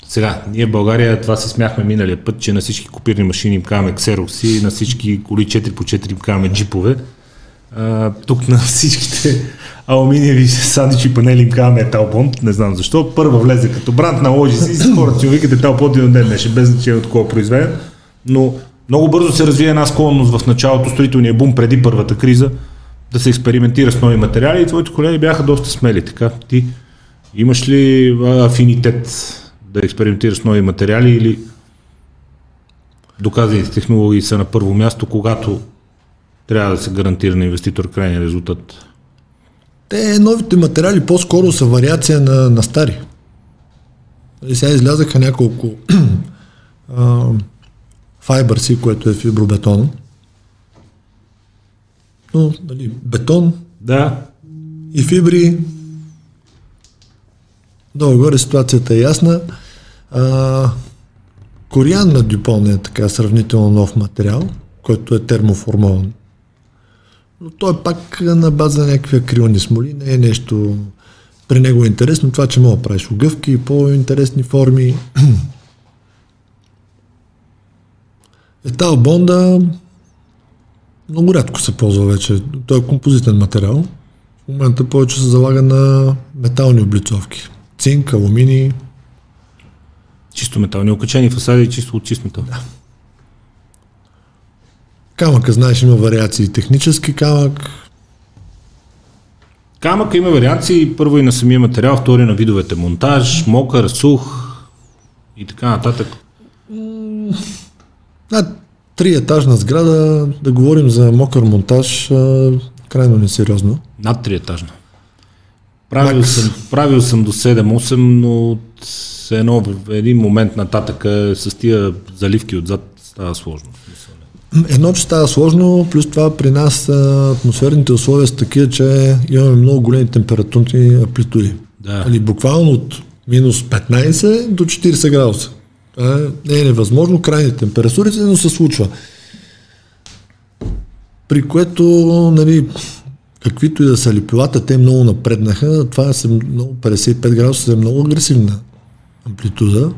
Speaker 1: сега, ние в България това се смяхме миналия път, че на всички копирни машини им казваме Xerox и на всички коли 4 по 4 им казваме джипове. А, тук на всичките алуминиеви сандичи панели им казваме Талбонд, не знам защо. Първа влезе като бранд, наложи си и хората си викате Талбонд и ден днешен, без значение от кого произведен. Но много бързо се развие една склонност в началото, строителния бум преди първата криза, да се експериментира с нови материали и твоите колеги бяха доста смели. Така, ти имаш ли афинитет да експериментираш с нови материали или доказаните технологии са на първо място, когато трябва да се гарантира на инвеститор крайния резултат?
Speaker 2: Те новите материали по-скоро са вариация на, на стари. Нали, сега излязаха няколко файбърси, което е фибробетон. Но, нали, бетон
Speaker 1: Да,
Speaker 2: и фибри. Долу-горе ситуацията е ясна. А, Кориан на Дюпон е така сравнително нов материал, който е термоформован. Но той е пак на база на някакви акрилни смоли, не е нещо при него е интересно това, че мога да правиш огъвки и по-интересни форми. Етал Бонда много рядко се ползва вече. Той е композитен материал. В момента повече се залага на метални облицовки. Цинк, алуминий.
Speaker 1: чисто метални окачени фасади и чисто от чист метал. Да.
Speaker 2: Камъка, знаеш, има вариации. Технически камък.
Speaker 1: Камъка има варианции, първо и на самия материал, втори на видовете монтаж, мокър, сух и така нататък.
Speaker 2: Триетажна сграда, да говорим за мокър монтаж, а, крайно несериозно.
Speaker 1: Над триетажна. Правил
Speaker 2: Макс.
Speaker 1: съм, правил съм до 7-8, но от едно, един момент нататък е, с тия заливки отзад става сложно.
Speaker 2: Едно, че става сложно, плюс това при нас атмосферните условия са такива, че имаме много големи температурни амплитуди.
Speaker 1: Да.
Speaker 2: Нали, буквално от минус 15 до 40 градуса. Е- е невъзможно, крайни температурите, но се случва. При което, нали, каквито и да са липилата, те много напреднаха. Това е много, 55 градуса е много агресивна амплитуда.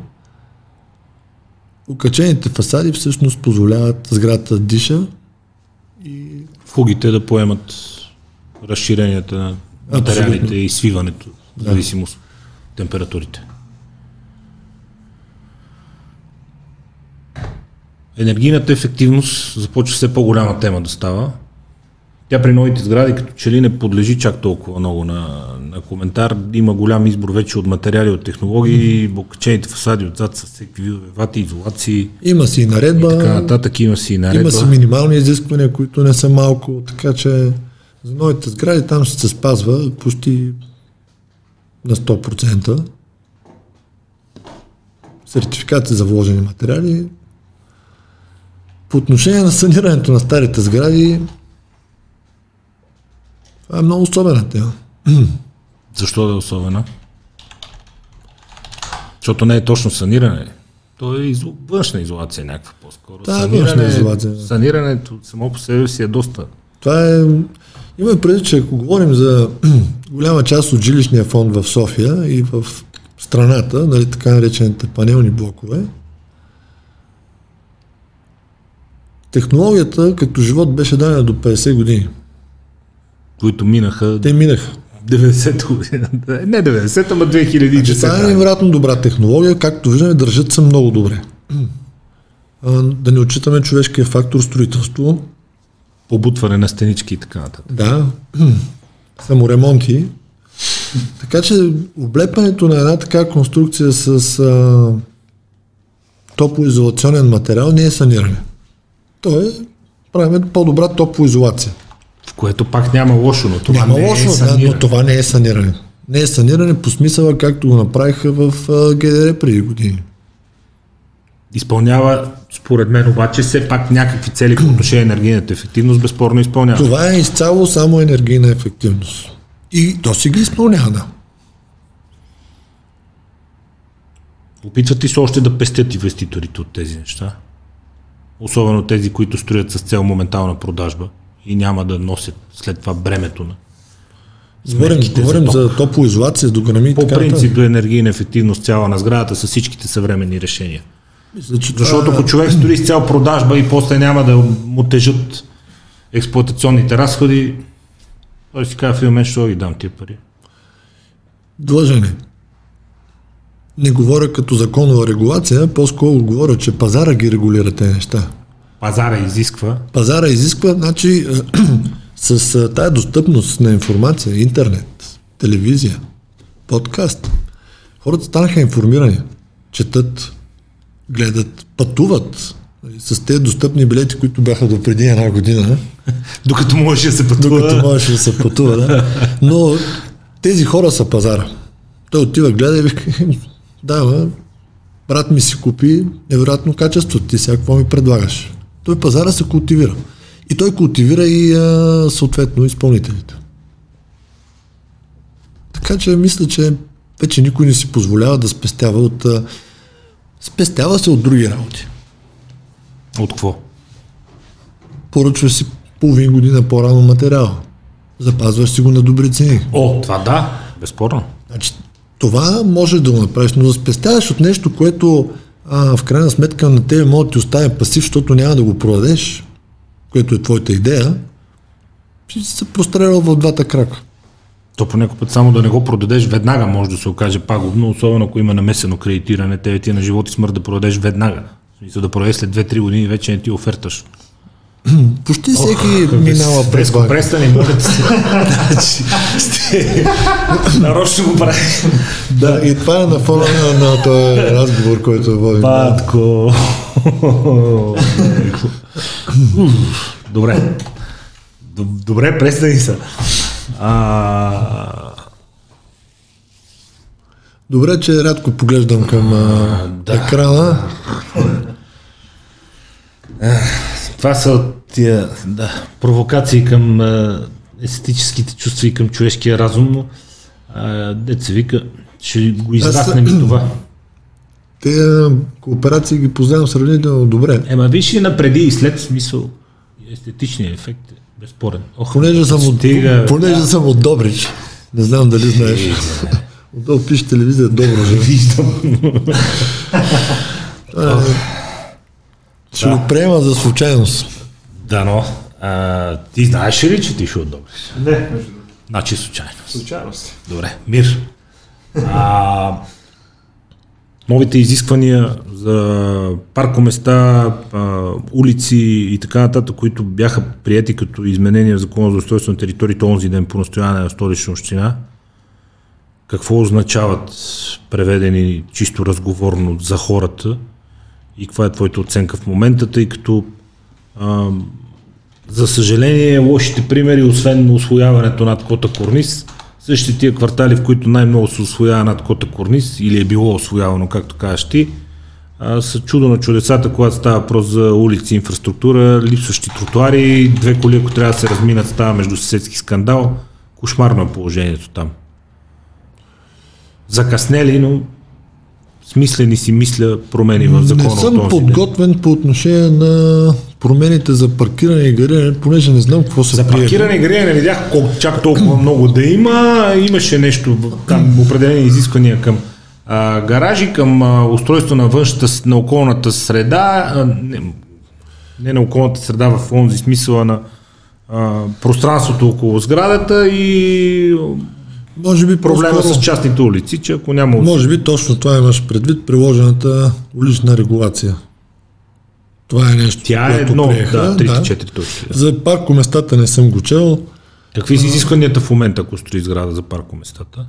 Speaker 2: Окачените фасади всъщност позволяват сградата да диша
Speaker 1: Фугите да поемат разширенията на материалите
Speaker 2: Абсолютно.
Speaker 1: и свиването, в зависимост от температурите. Енергийната ефективност започва все по-голяма тема да става. Тя при новите сгради като че ли не подлежи чак толкова много на, на коментар. Има голям избор вече от материали, от технологии, блокчейните фасади отзад с всеки видове вати, изолации
Speaker 2: Има си и наредба,
Speaker 1: и така нататък. Има си и наредба.
Speaker 2: има си минимални изисквания, които не са малко, така че за новите сгради там ще се спазва почти на 100%. Сертификати за вложени материали. По отношение на санирането на старите сгради, това е много особена тема.
Speaker 1: Защо да е особена? Защото не е точно саниране. То е изо... външна изолация някаква по-скоро.
Speaker 2: Да, външна изолация.
Speaker 1: Санирането само по себе си е доста.
Speaker 2: Това е... Има преди, че ако говорим за голяма част от жилищния фонд в София и в страната, нали, така наречените панелни блокове, технологията като живот беше дадена до 50 години.
Speaker 1: които минаха
Speaker 2: Те минаха.
Speaker 1: 90-та година. Не 90-та, ама
Speaker 2: Това е
Speaker 1: 2010-та.
Speaker 2: невероятно добра технология, както виждаме, държат се много добре. А, да не отчитаме човешкия фактор строителство.
Speaker 1: Побутване на стенички и така нататък.
Speaker 2: Да, саморемонти. Така че облепването на една така конструкция с а, топлоизолационен материал не е саниране. То е правим по-добра топлоизолация.
Speaker 1: В което пак няма лошо, но това
Speaker 2: Няма
Speaker 1: не
Speaker 2: лошо,
Speaker 1: е
Speaker 2: да, но това не е саниране. Не е саниране по смисъла, както го направиха в ГДР преди години.
Speaker 1: Изпълнява, според мен, обаче все пак някакви цели по отношение на енергийната ефективност, безспорно изпълнява.
Speaker 2: Това е изцяло само енергийна ефективност. И то си ги изпълнява, да.
Speaker 1: Опитват ли се още да пестят инвеститорите от тези неща? Особено тези, които строят с цел моментална продажба и няма да носят след това бремето на.
Speaker 2: Говорим,
Speaker 1: за
Speaker 2: говорим
Speaker 1: ток.
Speaker 2: за топлоизолация, дограми и
Speaker 1: По принцип до енергийна ефективност цяла на сградата с всичките съвременни решения.
Speaker 2: Мисля, че
Speaker 1: Защото
Speaker 2: това-
Speaker 1: ако човек строи с цел продажба и после няма да му тежат експлуатационните разходи, той си казва в момент, ще ги дам тия пари.
Speaker 2: Длъжен е. Не говоря като законова регулация, по-скоро говоря, че пазара ги регулира тези неща.
Speaker 1: Пазара изисква
Speaker 2: Пазара изисква, значи, с тая достъпност на информация, интернет, телевизия, подкаст, хората станаха информирани, четат, гледат, пътуват. Нали, С тези достъпни билети, които бяха до преди една година,
Speaker 1: докато можеше да се пътува.
Speaker 2: докато можеше да се пътува, да. Но тези хора са пазара. Той отива, гледа и вика, да, ма, брат ми си купи невероятно качество, ти сега какво ми предлагаш? Той пазара се култивира. И той култивира и а, съответно изпълнителите. Така че мисля, че вече никой не си позволява да спестява от... А, спестява се от други работи.
Speaker 1: От какво?
Speaker 2: Поръчваш си половин година по-рано материал. Запазваш си го на добри цени.
Speaker 1: О, това да, безспорно.
Speaker 2: Значи, това може да го направиш, но да спестяваш от нещо, което а, в крайна сметка на тебе може да ти оставя пасив, защото няма да го продадеш, което е твоята идея, ще се прострелял в двата крака.
Speaker 1: То по някой път само да не го продадеш веднага може да се окаже пагубно, особено ако има намесено кредитиране, те ти е на живот и смърт да продадеш веднага. Смисъл да продадеш след 2-3 години вече не ти оферташ.
Speaker 2: Почти всеки минава през
Speaker 1: Преско,
Speaker 2: банка.
Speaker 1: престани, моля те се. Значи, Нарочно го прави.
Speaker 2: Да, и това е на фона на, на този разговор, който водим.
Speaker 1: Батко. Добре. Доб- Добре, престани се. А,
Speaker 2: Добре, че рядко поглеждам към а, екрана.
Speaker 1: Това са тия да, провокации към естетическите чувства и към човешкия разум, но деца вика, ще го израснем и това.
Speaker 2: Те кооперации ги познавам сравнително добре.
Speaker 1: Ема виж и напреди и след смисъл. Естетичният ефект е безспорен. Ох,
Speaker 2: Понеже съм, от,
Speaker 1: стига,
Speaker 2: понеже съм от Добрич, не знам дали знаеш. Отдолу пише телевизия Добро.
Speaker 1: Виждам.
Speaker 2: Ще го приема за случайност.
Speaker 1: Да, но. А, ти знаеш ли, че ти ще одобриш?
Speaker 3: Не, между.
Speaker 1: Значи случайно.
Speaker 3: Случайности.
Speaker 1: Добре, мир. А, новите изисквания за паркоместа, а, улици и така нататък, които бяха прияти като изменения в закона за устройство на териториите онзи ден по настояние на столична община, какво означават преведени чисто разговорно за хората и каква е твоята оценка в момента, тъй като а, за съжаление, лошите примери, освен освояването над Кота Корнис, същите тия квартали, в които най-много се освоява над Кота Корнис, или е било освоявано, както кажеш ти, а, са чудо на чудесата, когато става въпрос за улици, инфраструктура, липсващи тротуари, две коли, ако трябва да се разминат, става между съседски скандал. Кошмарно е положението там. Закъснели, но смислени си мисля промени в закона
Speaker 2: Не съм
Speaker 1: този ден.
Speaker 2: подготвен по отношение на промените за паркиране и гариране, понеже не знам какво са
Speaker 1: За
Speaker 2: приели.
Speaker 1: паркиране и грие не видях колко, чак толкова много да има. Имаше нещо, там определени изисквания към а, гаражи, към а, устройство на външната, на околната среда, а, не, не на околната среда в онзи смисъла на а, пространството около сградата и
Speaker 2: Може би
Speaker 1: проблема
Speaker 2: по-скоро-
Speaker 1: с частните улици, че ако няма
Speaker 2: Може би точно това имаш предвид приложената улична регулация. Това е нещо,
Speaker 1: Тя е едно,
Speaker 2: приеха.
Speaker 1: да, 3-4 точки. да.
Speaker 2: За паркоместата не съм го чел.
Speaker 1: Какви са изискванията в момента, ако строи сграда за паркоместата?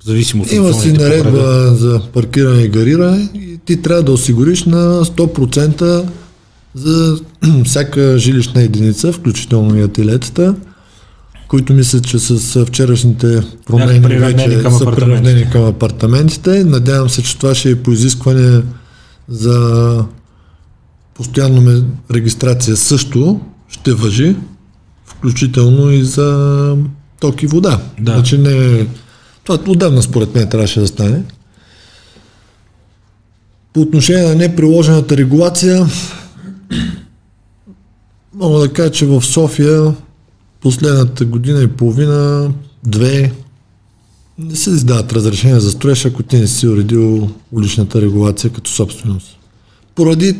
Speaker 1: В зависимост
Speaker 2: Има
Speaker 1: от
Speaker 2: си наредба за паркиране и гариране и ти трябва да осигуриш на 100% за всяка жилищна единица, включително и ателетата, които мислят, че с вчерашните промени вече
Speaker 1: към
Speaker 2: са приравнени към апартаментите. Надявам се, че това ще е по изискване за постоянно регистрация също ще въжи, включително и за ток и вода.
Speaker 1: Да.
Speaker 2: Значи не, това отдавна според мен трябваше да стане. По отношение на неприложената регулация, мога да кажа, че в София последната година и половина, две, не се издават разрешения за строеж, ако ти не си уредил уличната регулация като собственост. Поради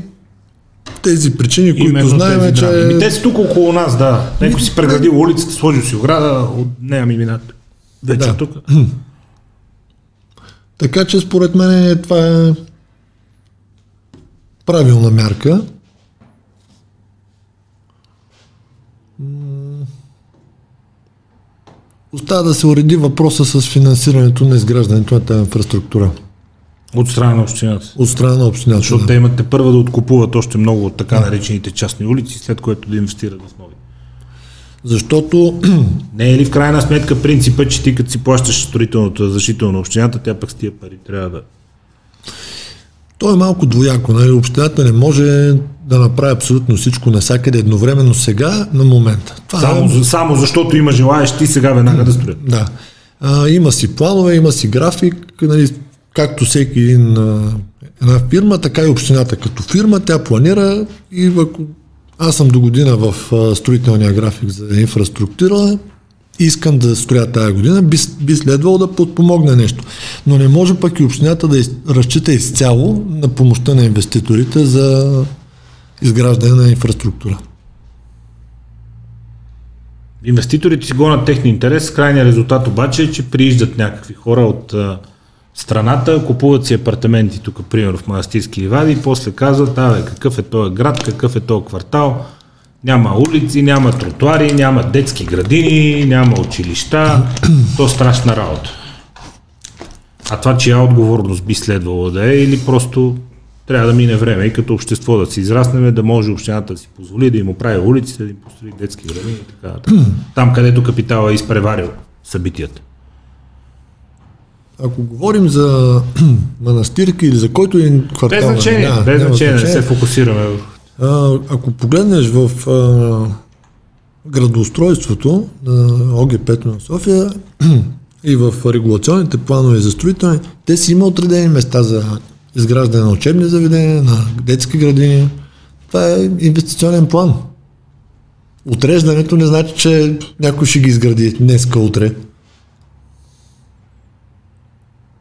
Speaker 2: тези причини, които знаем,
Speaker 1: тези
Speaker 2: че...
Speaker 1: драми. Ми, те са тук около нас, да. Някой си преградил улицата, сложил си ограда, от нея ми минат. Вече
Speaker 2: Да.
Speaker 1: тук.
Speaker 2: Така че според мен това е правилна мярка. Остава да се уреди въпроса с финансирането на изграждането на тази инфраструктура
Speaker 1: От страна на общината.
Speaker 2: от страна на общината.
Speaker 1: Защото
Speaker 2: да.
Speaker 1: те имат първа да откупуват още много от така наречените частни улици, след което да инвестират в нови.
Speaker 2: Защото
Speaker 1: Не е ли в крайна сметка принципът, че ти като си плащаш строителното разрешително на общината, тя пък с тия пари трябва да...
Speaker 2: то е малко двояко. Нали? Общината не може да направи абсолютно всичко навсякъде едновременно сега, на момента. Това е-
Speaker 1: Само, само защото има желаещи сега веднага да строят.
Speaker 2: Да. А, има си планове, има си график, нали, както всеки един, една фирма, така и общината като фирма, тя планира и ако аз съм до година в строителния график за инфраструктура, искам да строя тази година, би, би следвало да подпомогне нещо. Но не може пък и общината да из, разчита изцяло на помощта на инвеститорите за изграждане на инфраструктура.
Speaker 1: Инвеститорите си гонят техния интерес, крайният резултат обаче е, че прииждат някакви хора от а, страната, купуват си апартаменти тук, примерно в Манастирски ливади, и после казват, абе, какъв е този град, какъв е този квартал, няма улици, няма тротуари, няма детски градини, няма училища, то е страшна работа. А това чия отговорност би следвало да е или просто трябва да мине време и като общество да си израснем, да може общината да си позволи да им оправи улиците, да им построи детски градини и така. нататък. Там, където капитала е изпреварил събитията.
Speaker 2: Ако говорим за манастирки или за който един квартал...
Speaker 1: Без значение,
Speaker 2: да,
Speaker 1: без значение, не се фокусираме в...
Speaker 2: Ако погледнеш в а, градоустройството на ОГП на София и в регулационните планове за строителни, те си има отредени места за изграждане на учебни заведения, на детски градини. Това е инвестиционен план. Отреждането не значи, че някой ще ги изгради днеска, утре.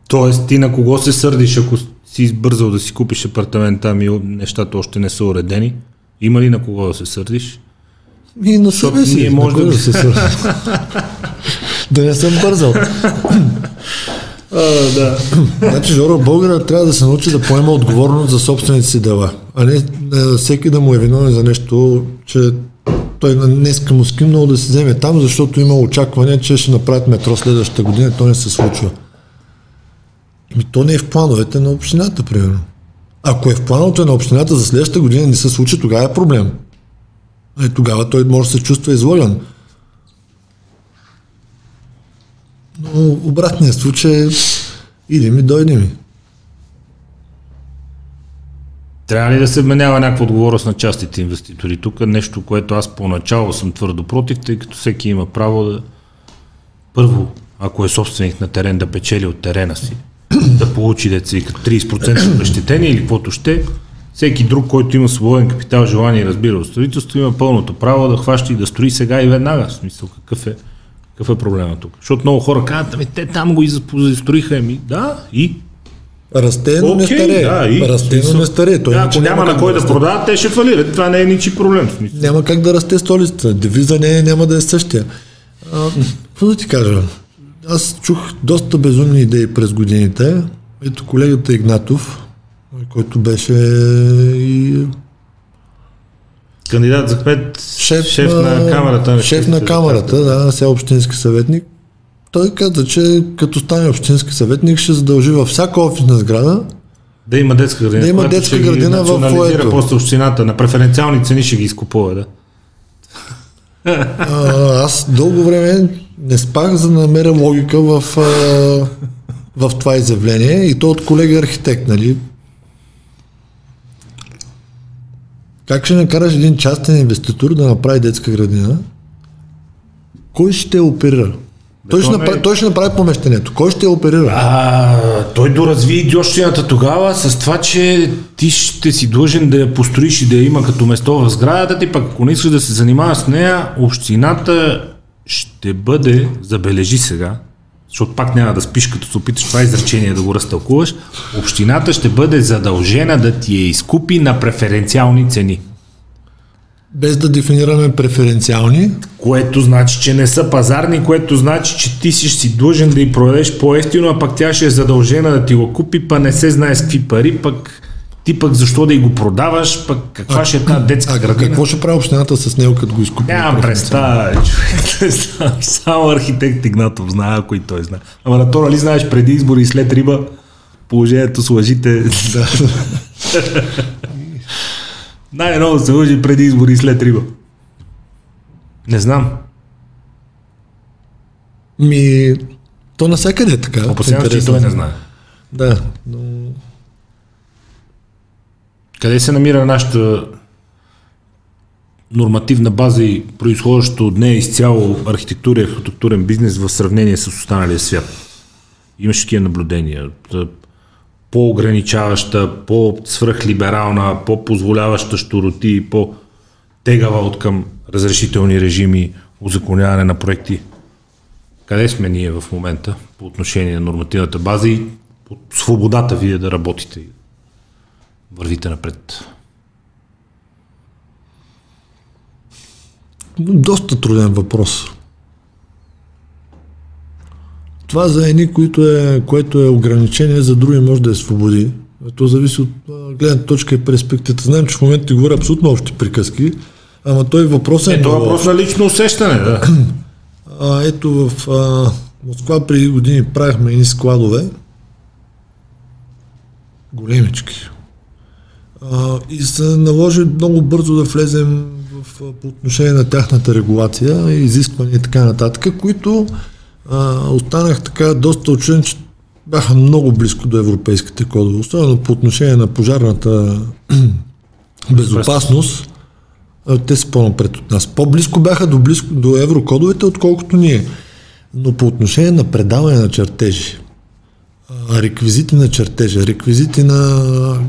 Speaker 1: Тоест, ти на кого се сърдиш, ако си избързал да си купиш апартамент там и нещата още не са уредени? Има ли на кого да се сърдиш?
Speaker 2: И на себе си.
Speaker 1: ние може да-
Speaker 2: да се сърдя. да не съм бързал.
Speaker 1: А, да.
Speaker 2: Значи Жоро Българът трябва да се научи да поема отговорност за собствените си дела, а не всеки да му е виновен за нещо, че той днеска му скимнал да се вземе там, защото има очакване, че ще направят метро следващата година, то не се случва. Ами то не е в плановете на общината, примерно. Ако е в плановете на общината за следващата година не се случи, тогава е проблем. Е, тогава той може да се чувства излъган. Но обратният случай е иди ми, дойди ми.
Speaker 1: Трябва ли да се вменява някаква отговорност на частите инвеститори? Тук е нещо, което аз поначало съм твърдо против, тъй като всеки има право да първо, ако е собственик на терен, да печели от терена си, да получи деца и като 30% обещетение или каквото ще. Всеки друг, който има свободен капитал, желание и разбира от строителство, има пълното право да хваща и да строи сега и веднага. В смисъл, какъв е, какъв е проблема тук? Защото много хора казват, ами те там го и застроиха. Ами, да, и
Speaker 2: Расте, но не
Speaker 1: Окей,
Speaker 2: старее.
Speaker 1: да, и
Speaker 2: Расте, но не старее. Той
Speaker 1: Да, ако няма на
Speaker 2: как
Speaker 1: кой да
Speaker 2: расте.
Speaker 1: продават, те ще фалират. Това не е ничи проблем.
Speaker 2: Няма как да расте столицата. Девиза не е, няма да е същия. А, какво да ти кажа? Аз чух доста безумни идеи през годините. Ето колегата Игнатов, който беше и
Speaker 1: Кандидат за кмет,
Speaker 2: шеф,
Speaker 1: шеф на камерата.
Speaker 2: Шеф на камерата, да, сега общински съветник. Той каза, че като стане общински съветник ще задължи във всяка офисна сграда
Speaker 1: Да има детска градина.
Speaker 2: Да има детска градина в фоето.
Speaker 1: после общината. На преференциални цени ще ги изкупува, да.
Speaker 2: А, аз дълго време не спах за да намеря логика в, в това изявление и то от колега архитект, нали? Как ще накараш един частен инвеститор да направи детска градина? Кой ще оперира? Той ще,
Speaker 1: не е-
Speaker 2: направи, той ще направи помещението. Кой ще оперира?
Speaker 1: А, той доразви идиощината тогава с това, че ти ще си длъжен да я построиш и да я има като место в сградата ти, пък ако не искаш да се занимаваш с нея, общината ще бъде, забележи сега, защото пак няма да спиш, като се опиташ това изречение да го разтълкуваш, общината ще бъде задължена да ти я изкупи на преференциални цени.
Speaker 2: Без да дефинираме преференциални,
Speaker 1: Което значи, че не са пазарни, което значи, че ти си, си длъжен да й продадеш по-ефтино, а пък тя ще е задължена да ти го купи, па не се знае с какви пари, пък ти пък защо да й го продаваш, пък каква ще е тази детска
Speaker 2: а
Speaker 1: градина?
Speaker 2: какво ще прави общината с него, като го изкупи?
Speaker 1: Нямам представа, човек. Само архитект Игнатов знае, ако и той знае. Ама на то, нали знаеш, преди избори и след риба, положението с лъжите...
Speaker 2: Да.
Speaker 1: Най-много се лъжи преди избори и след риба. Не знам.
Speaker 2: Ми, то навсякъде е така.
Speaker 1: Опасявам че и той не знае.
Speaker 2: Да, но
Speaker 1: Къде се намира нашата нормативна база и произхождащо от нея изцяло архитектура и архитектурен бизнес в сравнение с останалия свят? Имаш такива наблюдения. По-ограничаваща, по-свръхлиберална, по-позволяваща щуроти, по-тегава от към разрешителни режими, узаконяване на проекти. Къде сме ние в момента по отношение на нормативната база и свободата вие да работите и вървите напред?
Speaker 2: доста труден въпрос. Това за едни, които е, което е ограничение, за други може да е свободи. То зависи от гледната точка и перспективата. Знаем, че в момента ти говоря абсолютно общи приказки, ама той въпрос е...
Speaker 1: Ето
Speaker 2: много
Speaker 1: въпрос на лично усещане, да.
Speaker 2: А, ето в а, Москва преди години правихме едни складове, големички. И се наложи много бързо да влезем в, по отношение на тяхната регулация, изисквания и така нататък, които а, останах така доста очуден, че бяха много близко до европейските кодове, особено по отношение на пожарната безопасност. Те са по-напред от нас. По-близко бяха до, близко, до еврокодовете, отколкото ние. Но по отношение на предаване на чертежи, реквизити на чертежа, реквизити на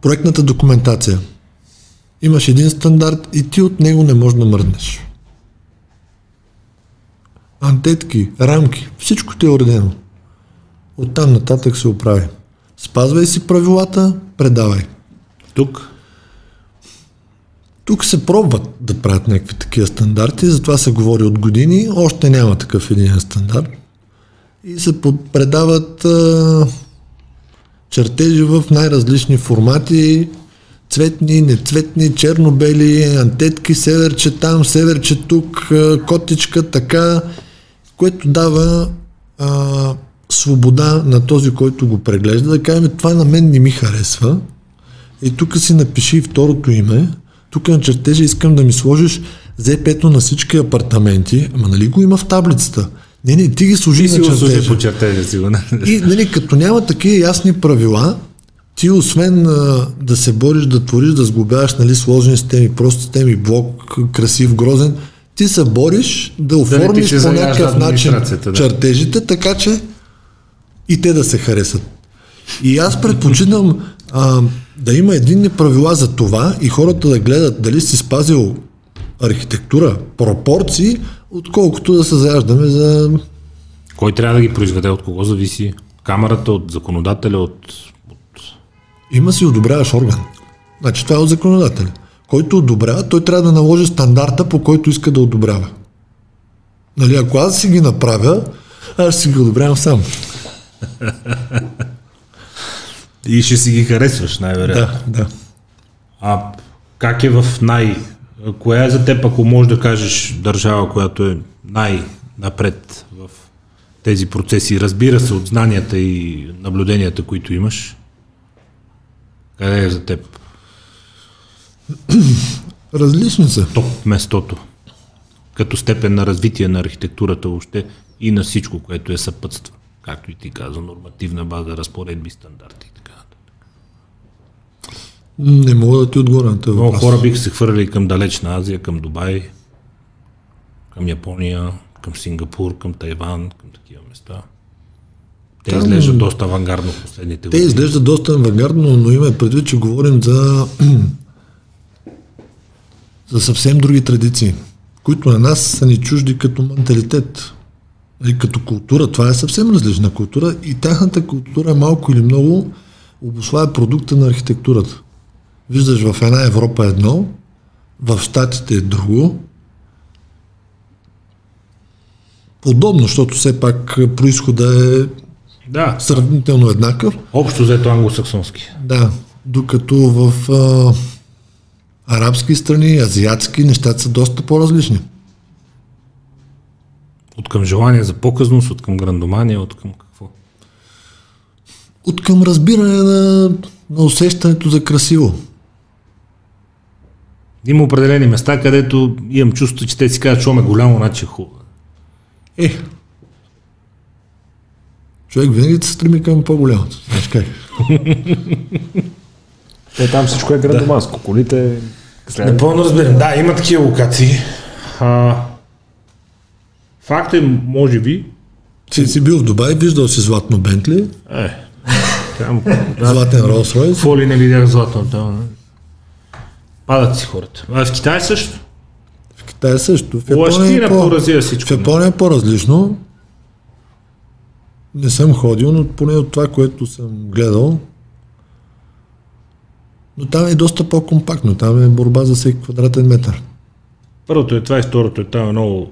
Speaker 2: проектната документация, имаш един стандарт и ти от него не можеш да мръднеш. Антетки, рамки, всичко ти е уредено. Оттам нататък се оправи. Спазвай си правилата, предавай.
Speaker 1: Тук
Speaker 2: Тук се пробват да правят някакви такива стандарти, затова се говори от години, още няма такъв един стандарт. И се предават а, чертежи в най-различни формати, цветни, нецветни, черно-бели, антетки, северче там, северче тук, котичка така, което дава а, свобода на този, който го преглежда, да каже, това на мен не ми харесва, и тук си напиши второто име. Тук на чертежа искам да ми сложиш ЗП-то на всички апартаменти. Ама нали го има в таблицата? Не, не, ти ги служи
Speaker 1: ти
Speaker 2: на чертежа.
Speaker 1: по чертежа, сигурно.
Speaker 2: И нали, като няма такива ясни правила, ти освен а, да се бориш, да твориш, да сглобяваш нали, сложни системи, просто системи, блок, красив, грозен, ти се бориш да оформиш
Speaker 1: се
Speaker 2: по някакъв начин
Speaker 1: да.
Speaker 2: чертежите, така че и те да се харесат. И аз предпочитам а, да има единни правила за това и хората да гледат дали си спазил архитектура, пропорции, отколкото да се заяждаме за...
Speaker 1: Кой трябва да ги произведе, от кого зависи? Камерата, от законодателя, от
Speaker 2: Има си одобряваш орган. Значи това е от законодателя. Който одобрява, той трябва да наложи стандарта, по който иска да одобрява. Нали, ако аз си ги направя, аз ще си ги одобрявам сам.
Speaker 1: И ще си ги харесваш, най-вероятно.
Speaker 2: Да, да.
Speaker 1: А как е в най... Коя е за теб, ако можеш да кажеш държава, която е най-напред в тези процеси? Разбира се, от знанията и наблюденията, които имаш. Къде е за теб?
Speaker 2: Различни са.
Speaker 1: Топ местото. Като степен на развитие на архитектурата въобще и на всичко, което е съпътства. Както и ти каза, нормативна база, разпоредби, стандарти и така.
Speaker 2: Не мога да ти отговоря на този
Speaker 1: Много хора биха се хвърли към далечна Азия, към Дубай, към Япония, към Сингапур, към Тайван, към такива места. Те
Speaker 2: Там-
Speaker 1: изглеждат доста авангардно в последните
Speaker 2: Те
Speaker 1: години.
Speaker 2: изглеждат доста авангардно, но има предвид, че говорим за, за съвсем други традиции, които на нас са ни чужди като менталитет. И като култура, това е съвсем различна култура и тяхната култура малко или много обославя продукта на архитектурата. Виждаш в една Европа едно, в Штатите е друго. Подобно, защото все пак происхода е
Speaker 1: Да,
Speaker 2: сравнително еднакъв.
Speaker 1: общо взето англосаксонски.
Speaker 2: Да, докато в а, арабски страни, азиатски, нещата са доста по-различни.
Speaker 1: От към желание за показност, от към грандомания, от към какво?
Speaker 2: От към разбиране на, на усещането за красиво.
Speaker 1: Има определени места, където имам чувство, че те си казват, че е голямо, значи е хубаво.
Speaker 2: Е, човек винаги се стреми към по-голямото. Знаеш как?
Speaker 3: Е, там всичко е грандоманско. Колите... След...
Speaker 1: Напълно разбирам. Да, има такива локации. А, факт е, може би,
Speaker 2: Си си бил в Дубай, виждал си златно Бентли,
Speaker 1: е, там,
Speaker 2: златен Ролс Ройс.
Speaker 1: какво ли не видях златно там. Падат си хората. А в Китай също.
Speaker 2: В Китай също. В Япония, е по,
Speaker 1: поразия
Speaker 2: в
Speaker 1: всичко.
Speaker 2: Япония е по-различно. Не съм ходил, но поне от това, което съм гледал. Но там е доста по-компактно. Там е борба за всеки квадратен метър.
Speaker 1: Първото е това и второто е там е много,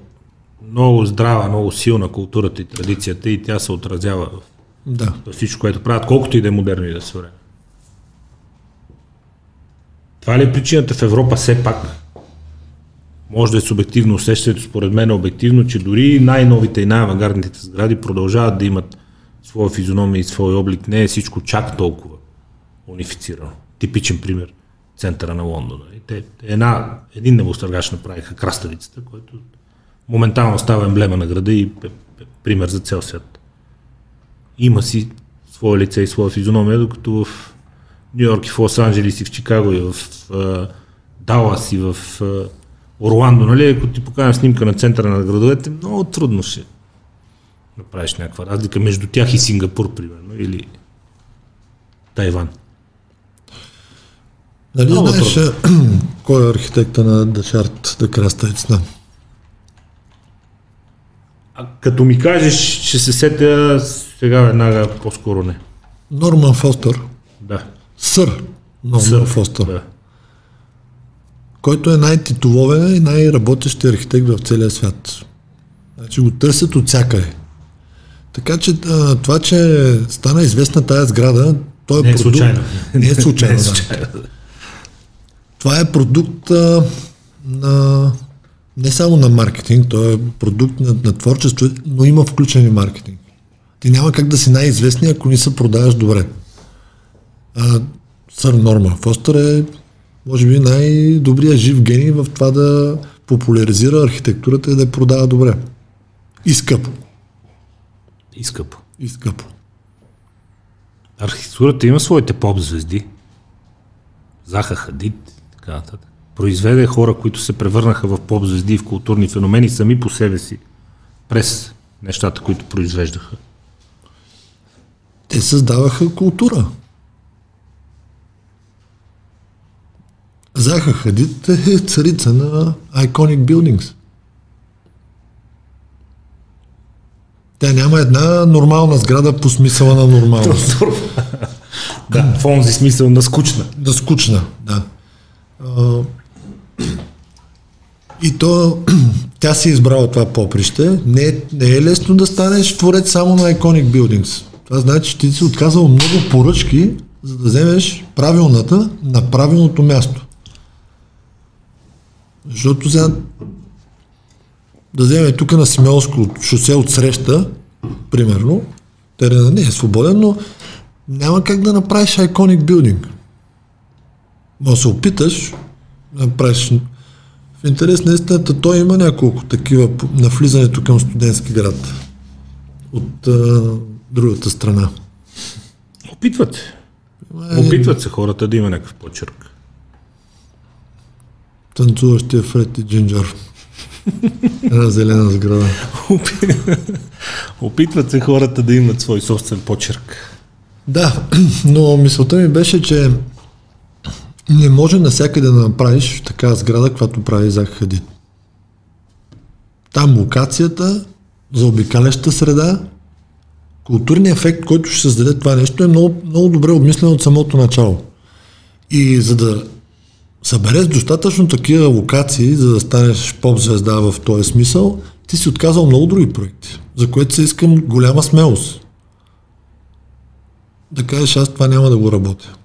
Speaker 1: много здрава, много силна културата и традицията и тя се отразява в
Speaker 2: Да.
Speaker 1: всичко, което правят, колкото и да е модерно и да се време. Това ли е причината в Европа все пак? Може да е субективно усещането, според мен е обективно, че дори най-новите и най-авангардните сгради продължават да имат своя физиономия и свой облик. Не е всичко чак толкова унифицирано. Типичен пример центъра на Лондон. Те, една, един небостъргач направиха краставицата, който моментално става емблема на града и е, е пример за цял свят има си свое лице и своя физиономия, докато в Нью Йорк и в Лос Анджелис и в Чикаго и в а, Далас и в а, Орландо, нали, ако ти покажа снимка на центъра на градовете, много трудно ще направиш някаква разлика между тях и Сингапур, примерно, или Тайван.
Speaker 2: Нали
Speaker 1: Много
Speaker 2: знаеш кой е архитекта на Дешарт да краставицата?
Speaker 1: А като ми кажеш, ще се сетя сега веднага по-скоро не.
Speaker 2: Норман Фостер.
Speaker 1: Да.
Speaker 2: Сър Норман
Speaker 1: Сър.
Speaker 2: Фостер.
Speaker 1: Да.
Speaker 2: който е най-титуловен и най-работещи архитект в целия свят. Значи го търсят от всякъде. Така че това, че стана известна тая сграда, той е
Speaker 1: Не е
Speaker 2: продукт...
Speaker 1: случайно.
Speaker 2: Не е случайно,
Speaker 1: Не е
Speaker 2: да.
Speaker 1: случайно.
Speaker 2: Това е продукт а, на не само на маркетинг, той е продукт на, на творчество, но има включен и маркетинг. Ти няма как да си най-известни, ако не се продаваш добре. А, сър Норма Фостер е, може би, най-добрият жив гений в това да популяризира архитектурата и да я продава добре. И скъпо.
Speaker 1: И скъпо.
Speaker 2: И скъпо.
Speaker 1: Архитектурата има своите поп-звезди. Заха Хадид, така нататък. Произведе хора, които се превърнаха в поп-звезди и в културни феномени сами по себе си, през нещата, които произвеждаха.
Speaker 2: Те създаваха култура. Заха Хадид е царица на Iconic Buildings. Тя няма една нормална сграда по смисъла на нормалност.
Speaker 1: Да, в онзи смисъл на скучна.
Speaker 2: Да скучна, да. И то, тя си е избрала това поприще. Не, е- не е лесно да станеш творец само на Iconic Buildings. Това значи, че ти си отказал много поръчки, за да вземеш правилната на правилното място. Защото сега да вземем тук на Симеолско шосе от среща, примерно, терена не е свободен, но няма как да направиш Iconic Building. Може да се опиташ да направиш в интерес на истината, той има няколко такива на влизането към студентски град от а, другата страна.
Speaker 1: Опитват се.
Speaker 2: Е,
Speaker 1: Опитват се хората да има някакъв почерк.
Speaker 2: Танцуващия Фред и Джинджер. Една зелена сграда.
Speaker 1: Опитват се хората да имат свой собствен почерк.
Speaker 2: Да, но мисълта ми беше, че не може навсякъде да направиш такава сграда, каквато прави Зак Хадид. Там локацията, заобикаляща среда, културният ефект, който ще създаде това нещо е много, много добре обмислен от самото начало. И за да събереш достатъчно такива локации, за да станеш поп-звезда в този смисъл, ти си отказал много други проекти, за което се искам голяма смелост. Да кажеш, аз това няма да го работя.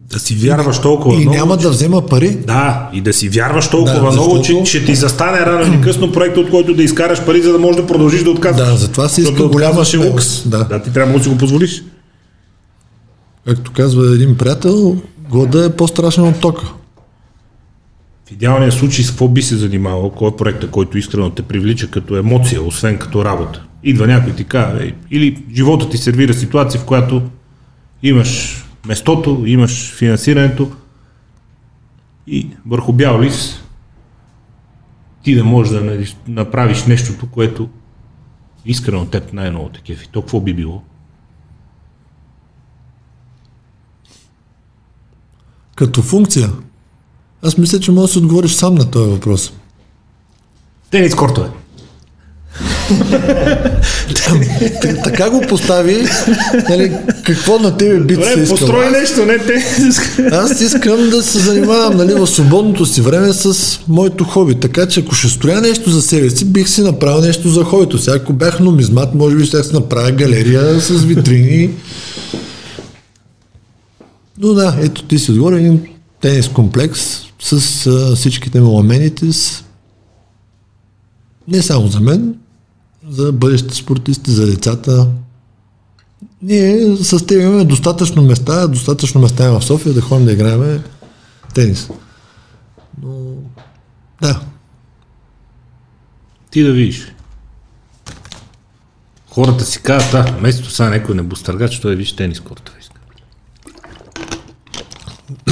Speaker 1: Да си вярваш толкова
Speaker 2: И
Speaker 1: много.
Speaker 2: няма да взема пари.
Speaker 1: Да, и да си вярваш толкова
Speaker 2: Да,
Speaker 1: много,
Speaker 2: защото-
Speaker 1: че ще ти застане рано или късно проект, от който да изкараш пари, за да можеш да продължиш да отказваш.
Speaker 2: Да, затова
Speaker 1: Защото
Speaker 2: иска голяма
Speaker 1: е лукс.
Speaker 2: смелост. Да.
Speaker 1: да, ти трябва да си го позволиш.
Speaker 2: Както казва един приятел, глада е по-страшен от тока.
Speaker 1: В идеалния случай с какво би се занимавал, кой е проекта, който искрено те привлича като емоция, освен като работа. Идва някой ти казва, «Ей», или живота ти сервира ситуация, в която имаш местото, имаш финансирането и върху бял лист ти да можеш да направиш нещото, което искрено теб най-много те кефи. То какво би било?
Speaker 2: Като функция. Аз мисля, че можеш да си отговориш сам на този въпрос.
Speaker 1: Тенис кортове.
Speaker 2: Така го постави, нали, какво на тебе би се искало?
Speaker 1: построй нещо, не те.
Speaker 2: Аз искам да се занимавам нали, в свободното си време с моето хоби. Така че ако ще строя нещо за себе си, бих си направил нещо за хобито. Сега ако бях нумизмат, може би ще си направя галерия с витрини. Но да, ето ти си отгоре един тенис комплекс с а, всичките му ламените с... Не само за мен, за бъдещите спортисти, за децата. Ние с теб имаме достатъчно места, достатъчно места в София да ходим да играем тенис. Но, да,
Speaker 1: Ти да видиш. Хората си казват, да, вместо сега някой небостъргач, той виж тенис кортове.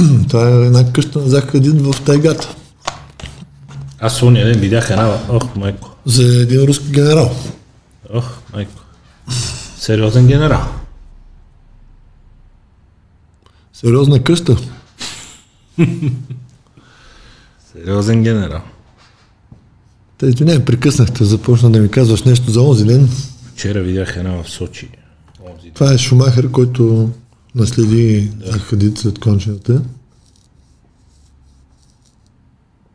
Speaker 2: това е една къща на Зах Хадид в тайгата.
Speaker 1: Аз ония ден видях една, ох, майко,
Speaker 2: За един руски генерал.
Speaker 1: ох, майко. Сериозен генерал.
Speaker 2: Сериозна къща.
Speaker 1: Сериозен генерал.
Speaker 2: Те, извиняй, прекъснахте, започна да ми казваш нещо за онзи ден.
Speaker 1: Вчера видях една в Сочи. Онзи.
Speaker 2: Това е Шумахер, който наследи Зах Хадид след кончината.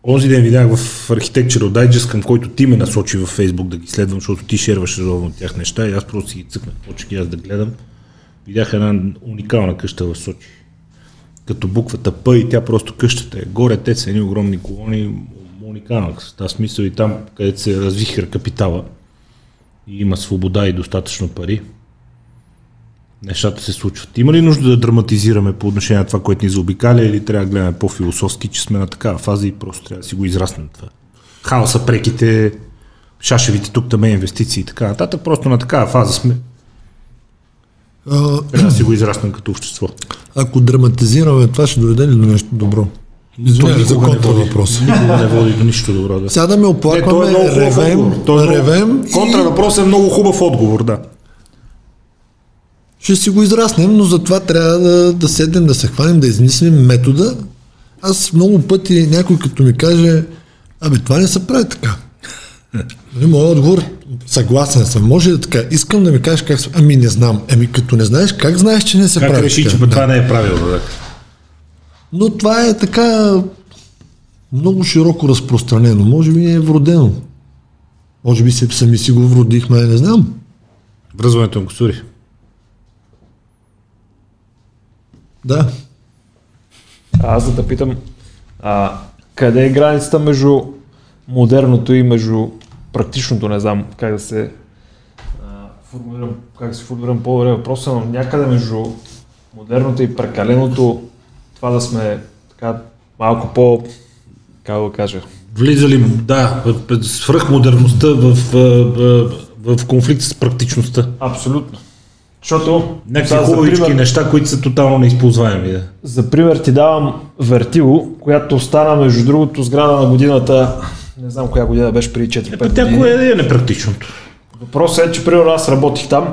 Speaker 1: Онзи ден видях в Architectural Digest, към който ти ме насочи във Фейсбук да ги следвам, защото ти шерваш редовно от тях неща и аз просто си ги цъкнах, почех и аз да гледам. Видях една уникална къща в Сочи. Като буквата П и тя просто къщата е горе, те са едни огромни колони, уникална. Тази смисъл и там, където се развихра капитала и има свобода и достатъчно пари, нещата се случват. Има ли нужда да драматизираме по отношение на това, което ни заобикаля или трябва да гледаме по-философски, че сме на такава фаза и просто трябва да си го израснем това? Хаоса, преките, шашевите тук там инвестиции и така нататък, просто на такава фаза сме.
Speaker 2: А,
Speaker 1: Трябва да си го израснем като общество.
Speaker 2: ако драматизираме, това ще доведе ли до нещо добро? Извинявай за контра въпрос.
Speaker 1: Никога не води до нищо добро. Да.
Speaker 2: Сега да ме оплакваме,
Speaker 1: е
Speaker 2: ревем,
Speaker 1: е
Speaker 2: ревем
Speaker 1: Контра въпрос е много хубав отговор, да.
Speaker 2: Ще си го израснем, но затова трябва да, да седнем, да се хванем, да измислим метода. Аз много пъти някой като ми каже, абе това не се прави така. Нали, моят отговор, съгласен съм. Може да така, искам да ми кажеш как се... Ами не знам. Ами като не знаеш, как знаеш, че не се
Speaker 1: Как
Speaker 2: прави
Speaker 1: реши,
Speaker 2: така?
Speaker 1: че това не е правилно? Да.
Speaker 2: Но това е така много широко разпространено. Може би е вродено. Може би сами си го вродихме, не знам.
Speaker 1: Връзването на косури.
Speaker 2: Да.
Speaker 3: А аз да те питам, а, къде е границата между модерното и между практичното, не знам как да се а, формулирам, как да се формулирам по-добре въпроса, но някъде между модерното и прекаленото, това да сме така малко по, как да кажа,
Speaker 1: Влизали, да, свръхмодерността в, в, в, в конфликт с практичността.
Speaker 3: абсолютно. Защото,
Speaker 1: Някакви хубавички
Speaker 3: пример-
Speaker 1: неща, които са тотално неизползваеми. Да.
Speaker 3: За пример ти давам Вертиго, която остана между другото сграда на годината, не знам коя година беше преди 4-5
Speaker 1: Е, Тя
Speaker 3: години.
Speaker 1: кое е непрактичното?
Speaker 3: Въпросът е, че примерно аз работих там,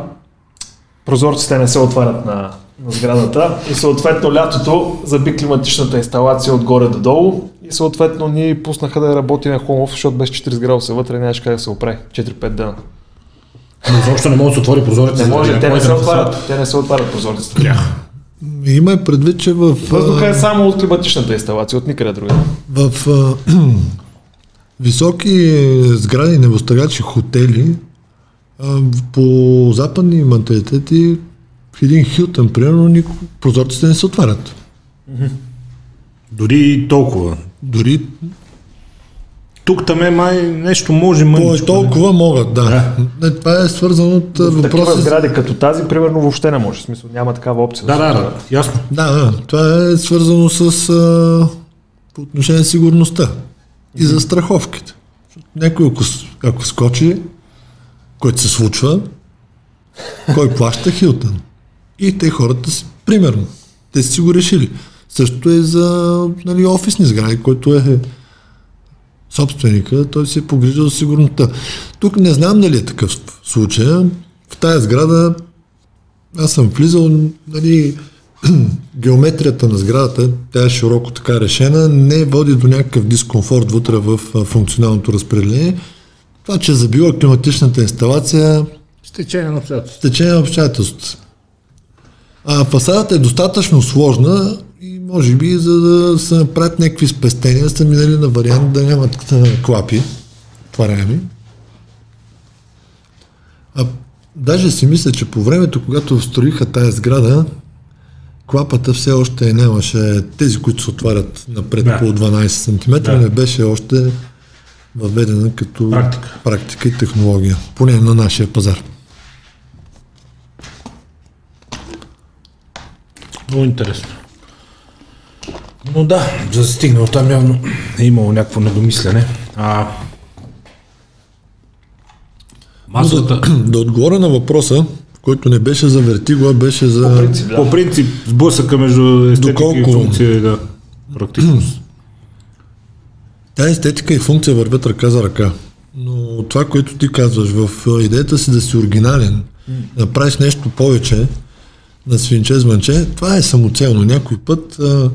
Speaker 3: прозорците не се отварят на, на сградата и съответно лятото заби климатичната инсталация отгоре до долу и съответно ни пуснаха да работи на хомов, защото без 40 градуса вътре нямаше как да се оправи. 4-5 дена.
Speaker 1: Но изобщо не може да се отвори прозорец.
Speaker 3: Не може, те не се отварят, те не се отварят прозорците.
Speaker 2: Има и предвид, че в,
Speaker 3: Въздуха е само от климатичната инсталация, от никъде друга.
Speaker 2: в високи сгради, небостъргачи, хотели, по западни менталитети в един Хилтън, примерно, прозорците не се отварят.
Speaker 1: Дори и толкова.
Speaker 2: Дори
Speaker 1: Тук там е май нещо може мъничко.
Speaker 2: толкова могат, да. Не, това е свързано от
Speaker 3: такива
Speaker 2: въпроса. с-
Speaker 3: сгради като тази, примерно, въобще не може. В смисъл, няма такава опция.
Speaker 1: Да, да, да, ясно.
Speaker 2: Да, да, това е свързано с а, по отношение на сигурността и за страховките. Някой ако, ако скочи, който се случва, кой плаща Хилтън? И те хората си, примерно, те са си го решили. Също е за нали, офисни сгради, който е собственика, той се погрижил за сигурността. Тук не знам дали е такъв случай. В тая сграда аз съм влизал, нали, геометрията на сградата, тя е широко така решена, не води до някакъв дискомфорт вътре в функционалното разпределение. Това, че е забила климатичната инсталация,
Speaker 1: течение на обстоятелствата.
Speaker 2: с течение на обстоятелствата. А фасадата е достатъчно сложна може би за да се направят някакви спестения, са минали на вариант да нямат клапи, отваряеми. А даже си мисля, че по времето, когато строиха тая сграда, клапата все още нямаше, тези, които се отварят напред
Speaker 1: Да.
Speaker 2: по 12 см,
Speaker 1: Да.
Speaker 2: не беше още въведена като
Speaker 1: Практика.
Speaker 2: практика и технология, поне на нашия пазар.
Speaker 1: Много интересно. Но да, за да стигне от там явно е имало някакво недомислене. А... Масовата...
Speaker 2: Да отговоря на въпроса, който не беше за вертиго, а беше за...
Speaker 3: По принцип, да.
Speaker 1: По принцип, сблъсъка между естетика и
Speaker 2: Доколко-
Speaker 1: функция и да, практичност.
Speaker 2: Тя естетика и функция вървят ръка за ръка. Но това, което ти казваш, в идеята си да си оригинален, да направиш нещо повече на свинче звънче, това е самоцелно. Някой път а,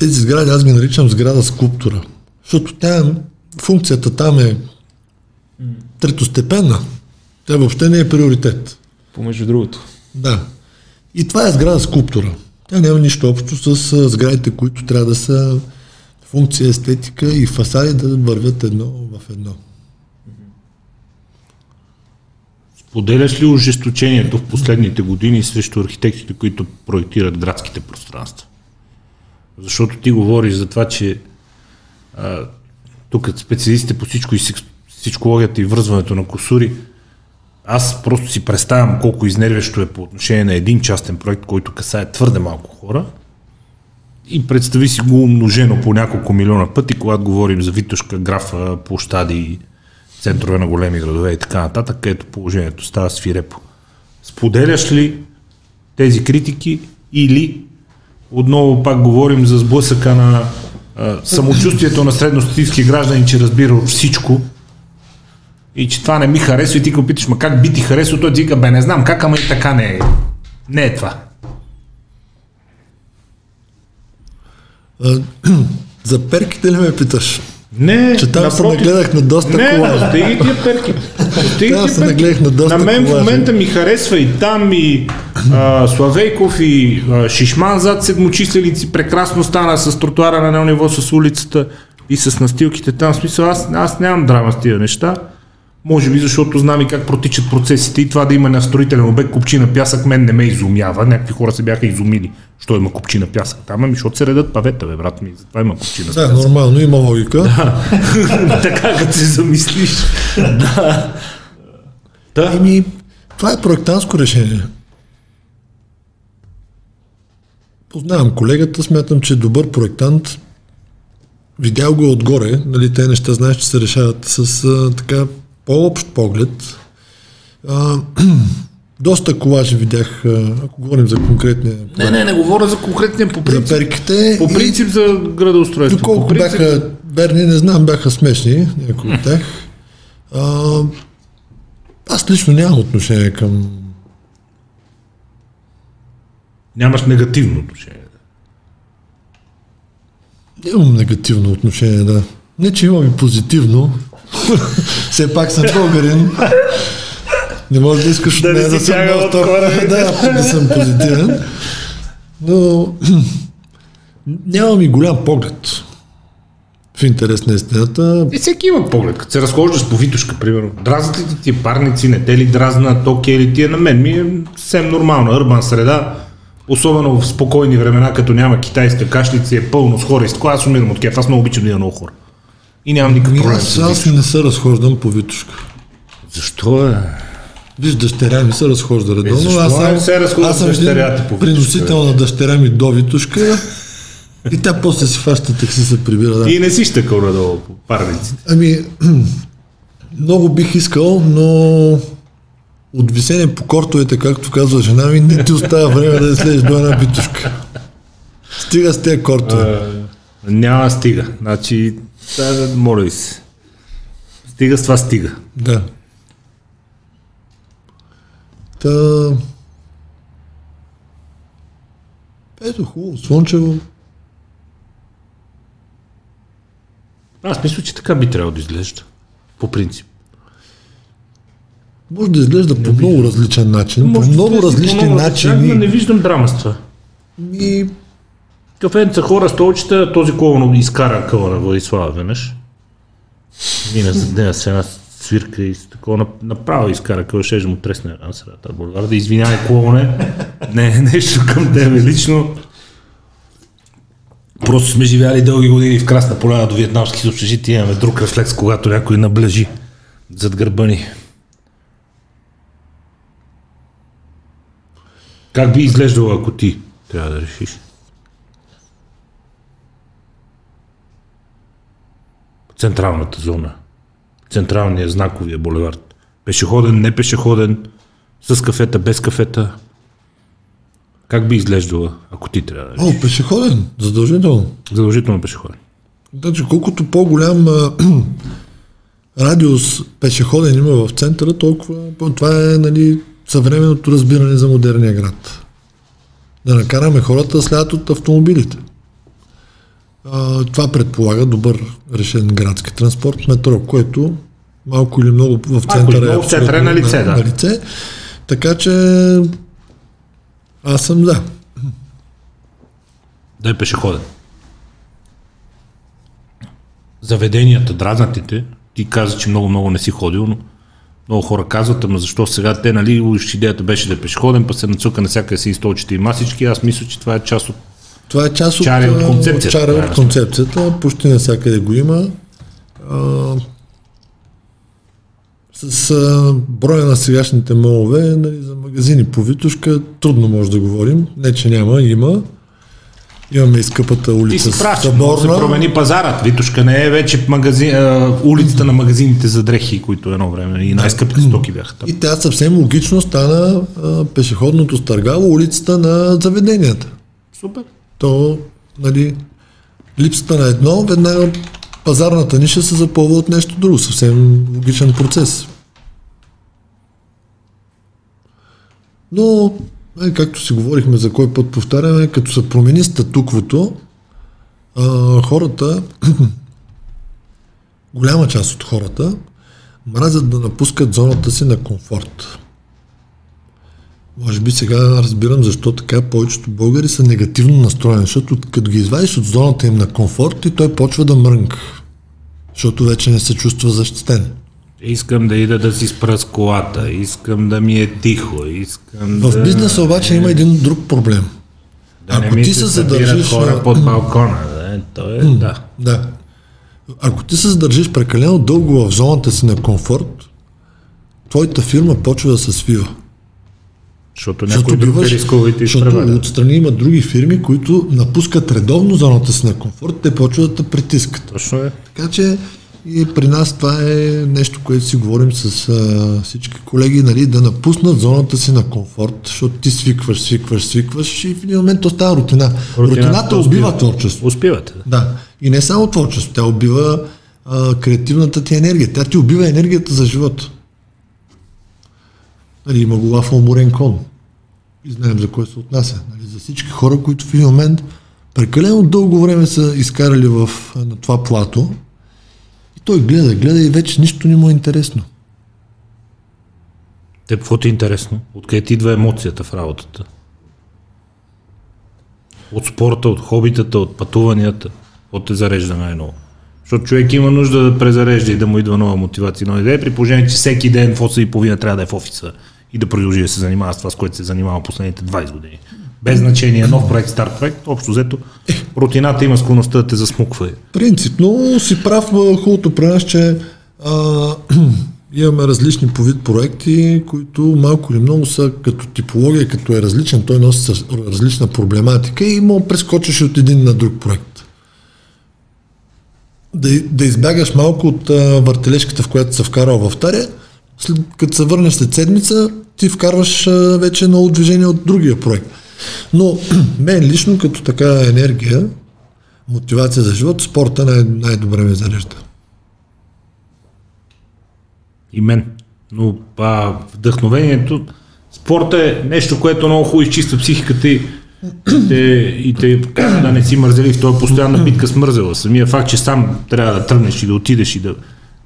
Speaker 2: тези сгради, аз ги наричам сграда скулптура. Защото тя, функцията там е третостепенна. Тя въобще не е приоритет.
Speaker 3: Помежду другото.
Speaker 2: Да. И това е сграда скулптура. Тя няма нищо общо с сградите, които трябва да са функция, естетика и фасади да вървят едно в едно.
Speaker 1: Поделяш ли ожесточението в последните години срещу архитектите, които проектират градските пространства? Защото ти говориш за това, че а, тук специалистите по всичко и всичкологията и връзването на косури, аз просто си представям колко изнервящо е по отношение на един частен проект, който касае твърде малко хора и представи си го умножено по няколко милиона пъти, когато говорим за Витошка, графа, площади, центрове на големи градове и така нататък, където положението става свирепо. Споделяш ли тези критики или отново пак говорим за сблъсъка на а, самочувствието на средностатистически граждани, че разбира всичко и че това не ми харесва и ти го питаш, ма как би ти харесва, той ти вика, бе не знам как, ама и така не е. Не е това.
Speaker 2: За перките ли ме питаш?
Speaker 1: Не,
Speaker 2: Че там се
Speaker 1: напротив.
Speaker 2: нагледах на доста
Speaker 1: Не,
Speaker 2: колажи.
Speaker 1: стиги тия перки. Стиги
Speaker 2: Там се нагледах на доста
Speaker 1: На мен в
Speaker 2: колажи.
Speaker 1: момента ми харесва и там, и а, Славейков, и а, Шишман зад седмочисленици. Прекрасно стана с тротуара на едно ниво, с улицата и с настилките там. В смисъл, аз, аз нямам драма с тия неща. Може би защото знам и как протичат процесите и това да има на строителен обект купчина пясък мен не ме изумява. Някакви хора се бяха изумили, що има купчина пясък там, ами защото се редат павета, бе, брат ми, затова има купчина
Speaker 2: Да, нормално, има логика.
Speaker 1: така като се замислиш. да. Да.
Speaker 2: Еми, това е проектанско решение. Познавам колегата, смятам, че е добър проектант. Видял го отгоре, нали, те неща знаеш, че се решават с а, така по-общ поглед. А, доста колажи видях, ако говорим за конкретния
Speaker 1: Не, не, не говоря за конкретния по
Speaker 2: за
Speaker 1: принцип.
Speaker 2: перките.
Speaker 1: По
Speaker 2: и
Speaker 1: принцип за градоустройство.
Speaker 2: Доколко
Speaker 1: принцип,
Speaker 2: бяха верни, не знам, бяха смешни, някои от тях. А, аз лично нямам отношение към
Speaker 1: Нямаш негативно отношение.
Speaker 2: Имам негативно отношение, да. Не, че имам и позитивно. Все пак съм българин. Не може да искаш
Speaker 1: Да
Speaker 2: от
Speaker 1: си
Speaker 2: да съм много
Speaker 1: от корена.
Speaker 2: да, да съм позитивен. Но нямам и голям поглед. В интерес на истината.
Speaker 1: И всеки има поглед. Като се разхождаш по Витушка, примерно. Дразнат ли ти парници, не те ли дразнат, окей ли ти е на мен? Ми е съвсем нормално. Урбан среда, особено в спокойни времена, като няма китайска кашлица, е пълно с хора. И аз умирам от кеф. Аз много обичам да има много хора. И нямам никакъв
Speaker 2: Ами
Speaker 1: проблем.
Speaker 2: Аз, аз не се разхождам по Витушка.
Speaker 1: Защо е?
Speaker 2: Виж, дъщеря ми се разхожда редовно.
Speaker 1: защо
Speaker 2: аз съм,
Speaker 1: не се разхожда
Speaker 2: аз съм един
Speaker 1: дъщеря ти по
Speaker 2: приносител на дъщеря ми до Витушка. И тя после си фаща такси се прибира. Да.
Speaker 1: И не си щекал надолу по парниците.
Speaker 2: Ами, много бих искал, но от висене по кортовете, както казва жена ми, не ти остава време да слезеш до една битушка. Стига с тези кортове.
Speaker 1: Няма стига. Значи, да, моля ви се. Стига с това стига.
Speaker 2: Да. Та... Ето хубаво, слънчево.
Speaker 1: Аз мисля, че така би трябвало да изглежда. По принцип.
Speaker 2: Може да изглежда по много различен начин, по
Speaker 1: Може да
Speaker 2: много
Speaker 1: изглежда по
Speaker 2: различни
Speaker 1: много различен, но
Speaker 2: начини.
Speaker 1: Не виждам драма с това.
Speaker 2: И
Speaker 1: Кафенца хора, столчета, този колон изкара къла на Владислава веднъж. Мина за деня с една свирка и такова нап- направо изкара къла, ще му тресне една средата булевар. Да извинявай клоуне, не нещо към тебе лично. Просто сме живяли дълги години в Красна поляна до вьетнамски общежития, имаме друг рефлекс, когато някой наближи зад гърба ни. Как би изглеждало, ако ти трябва да решиш? Централната зона. Централния знаковия булевард. Пешеходен, не пешеходен, с кафета, без кафета. Как би изглеждала, ако ти трябва да?
Speaker 2: О, пешеходен, задължително.
Speaker 1: Задължително пешеходен.
Speaker 2: Значи, колкото по-голям радиус пешеходен има в центъра, толкова това е нали, съвременното разбиране за модерния град. Да накараме хората да слядат от автомобилите. А, това предполага добър решен градски транспорт, метро, което малко или много в центъра
Speaker 1: много в центъра е на лице, да.
Speaker 2: на лице. Така че аз съм за.
Speaker 1: Да е пешеходен. Заведенията, дразнатите, ти каза, че много-много не си ходил, но много хора казват, ама защо сега те, нали, идеята беше да е пешеходен, па се нацука навсякъде си и столчета и масички, аз мисля, че това е част от
Speaker 2: Това е част от,
Speaker 1: Чари от концепцията,
Speaker 2: Чари от концепцията. Почти навсякъде го има. А, с а, броя на сегашните молове, нали, за магазини по Витушка, трудно може да говорим. Не, че няма, има. Имаме и скъпата
Speaker 1: Ти
Speaker 2: улица
Speaker 1: си прав, че може да се
Speaker 2: Съборна.
Speaker 1: промени пазарът. Витушка не е вече магазин, а, улицата на магазините за дрехи, които едно време и най-скъпите стоки бяха там.
Speaker 2: И тя съвсем логично стана а, пешеходното стъргало, улицата на заведенията.
Speaker 1: Супер.
Speaker 2: То, нали, липсата на едно, веднага пазарната ниша се запълва от нещо друго. Съвсем логичен процес. Но, е, както си говорихме за кой път повтаряме, като се промени статуквото, хората голяма част от хората мразят да напускат зоната си на комфорт. Може би сега разбирам защо така повечето българи са негативно настроени, защото като ги извадиш от зоната им на комфорт и той почва да мрънка, защото вече не се чувства защитен.
Speaker 1: Искам да ида да си спра с колата, искам да ми е тихо, искам
Speaker 2: В
Speaker 1: да...
Speaker 2: бизнеса обаче има един друг проблем.
Speaker 1: Да не
Speaker 2: Ако
Speaker 1: ми
Speaker 2: ти
Speaker 1: се
Speaker 2: задържиш...
Speaker 1: хора под балкона, да, то е, да.
Speaker 2: Да. Ако ти се задържиш прекалено дълго в зоната си на комфорт, твоята фирма почва да се свива.
Speaker 1: Защото някой друг е рискува и те
Speaker 2: защото отстрани има други фирми, които напускат редовно зоната си на комфорт, те почват да притискат.
Speaker 1: Точно е.
Speaker 2: Така че и при нас това е нещо, което си говорим с а, всички колеги, нали, да напуснат зоната си на комфорт, защото ти свикваш, свикваш, свикваш и в един момент то става рутина.
Speaker 1: Рутината
Speaker 2: Рутината убива
Speaker 1: успива.
Speaker 2: творчество.
Speaker 1: Успивате. Да.
Speaker 2: Да. И не само творчество, тя убива а, креативната ти енергия. Тя ти убива енергията за живота. Нали, има глава в уморен кон. И знаем за кой се отнася. Нали, за всички хора, които в един момент прекалено дълго време са изкарали в, на това плато и той гледа, гледа и вече нищо не му е интересно.
Speaker 1: Те, какво ти е интересно? Откъде ти идва емоцията в работата? От спорта, от хобитата, от пътуванията, от те зарежда най-ново. Защото човек има нужда да презарежда и да му идва нова мотивация, нова идея, при положение, че всеки ден в 8 и половина трябва да е в офиса и да продължи да се занимава с това, с което се занимава последните 20 години. Без значение, нов проект, стар проект, общо взето, рутината има склонността да те засмуква.
Speaker 2: Принципно си прав, хубавото при нас, че а, имаме различни по вид проекти, които малко или много са като типология, като е различен, той носи различна проблематика и му прескочиш от един на друг проект. Да, да избягаш малко от а, въртележката, в която се вкарал в Тария, след, като се върнеш след седмица, ти вкарваш а, вече ново движение от другия проект. Но мен лично като така енергия, мотивация за живот, спорта най- най-добре ме зарежда.
Speaker 1: И мен. Но а, вдъхновението, спорта е нещо, което много хубаво изчиства психиката и те, и те да не си мързелив. Това е постоянна битка с мързела. Самия факт, че сам трябва да тръгнеш и да отидеш и да,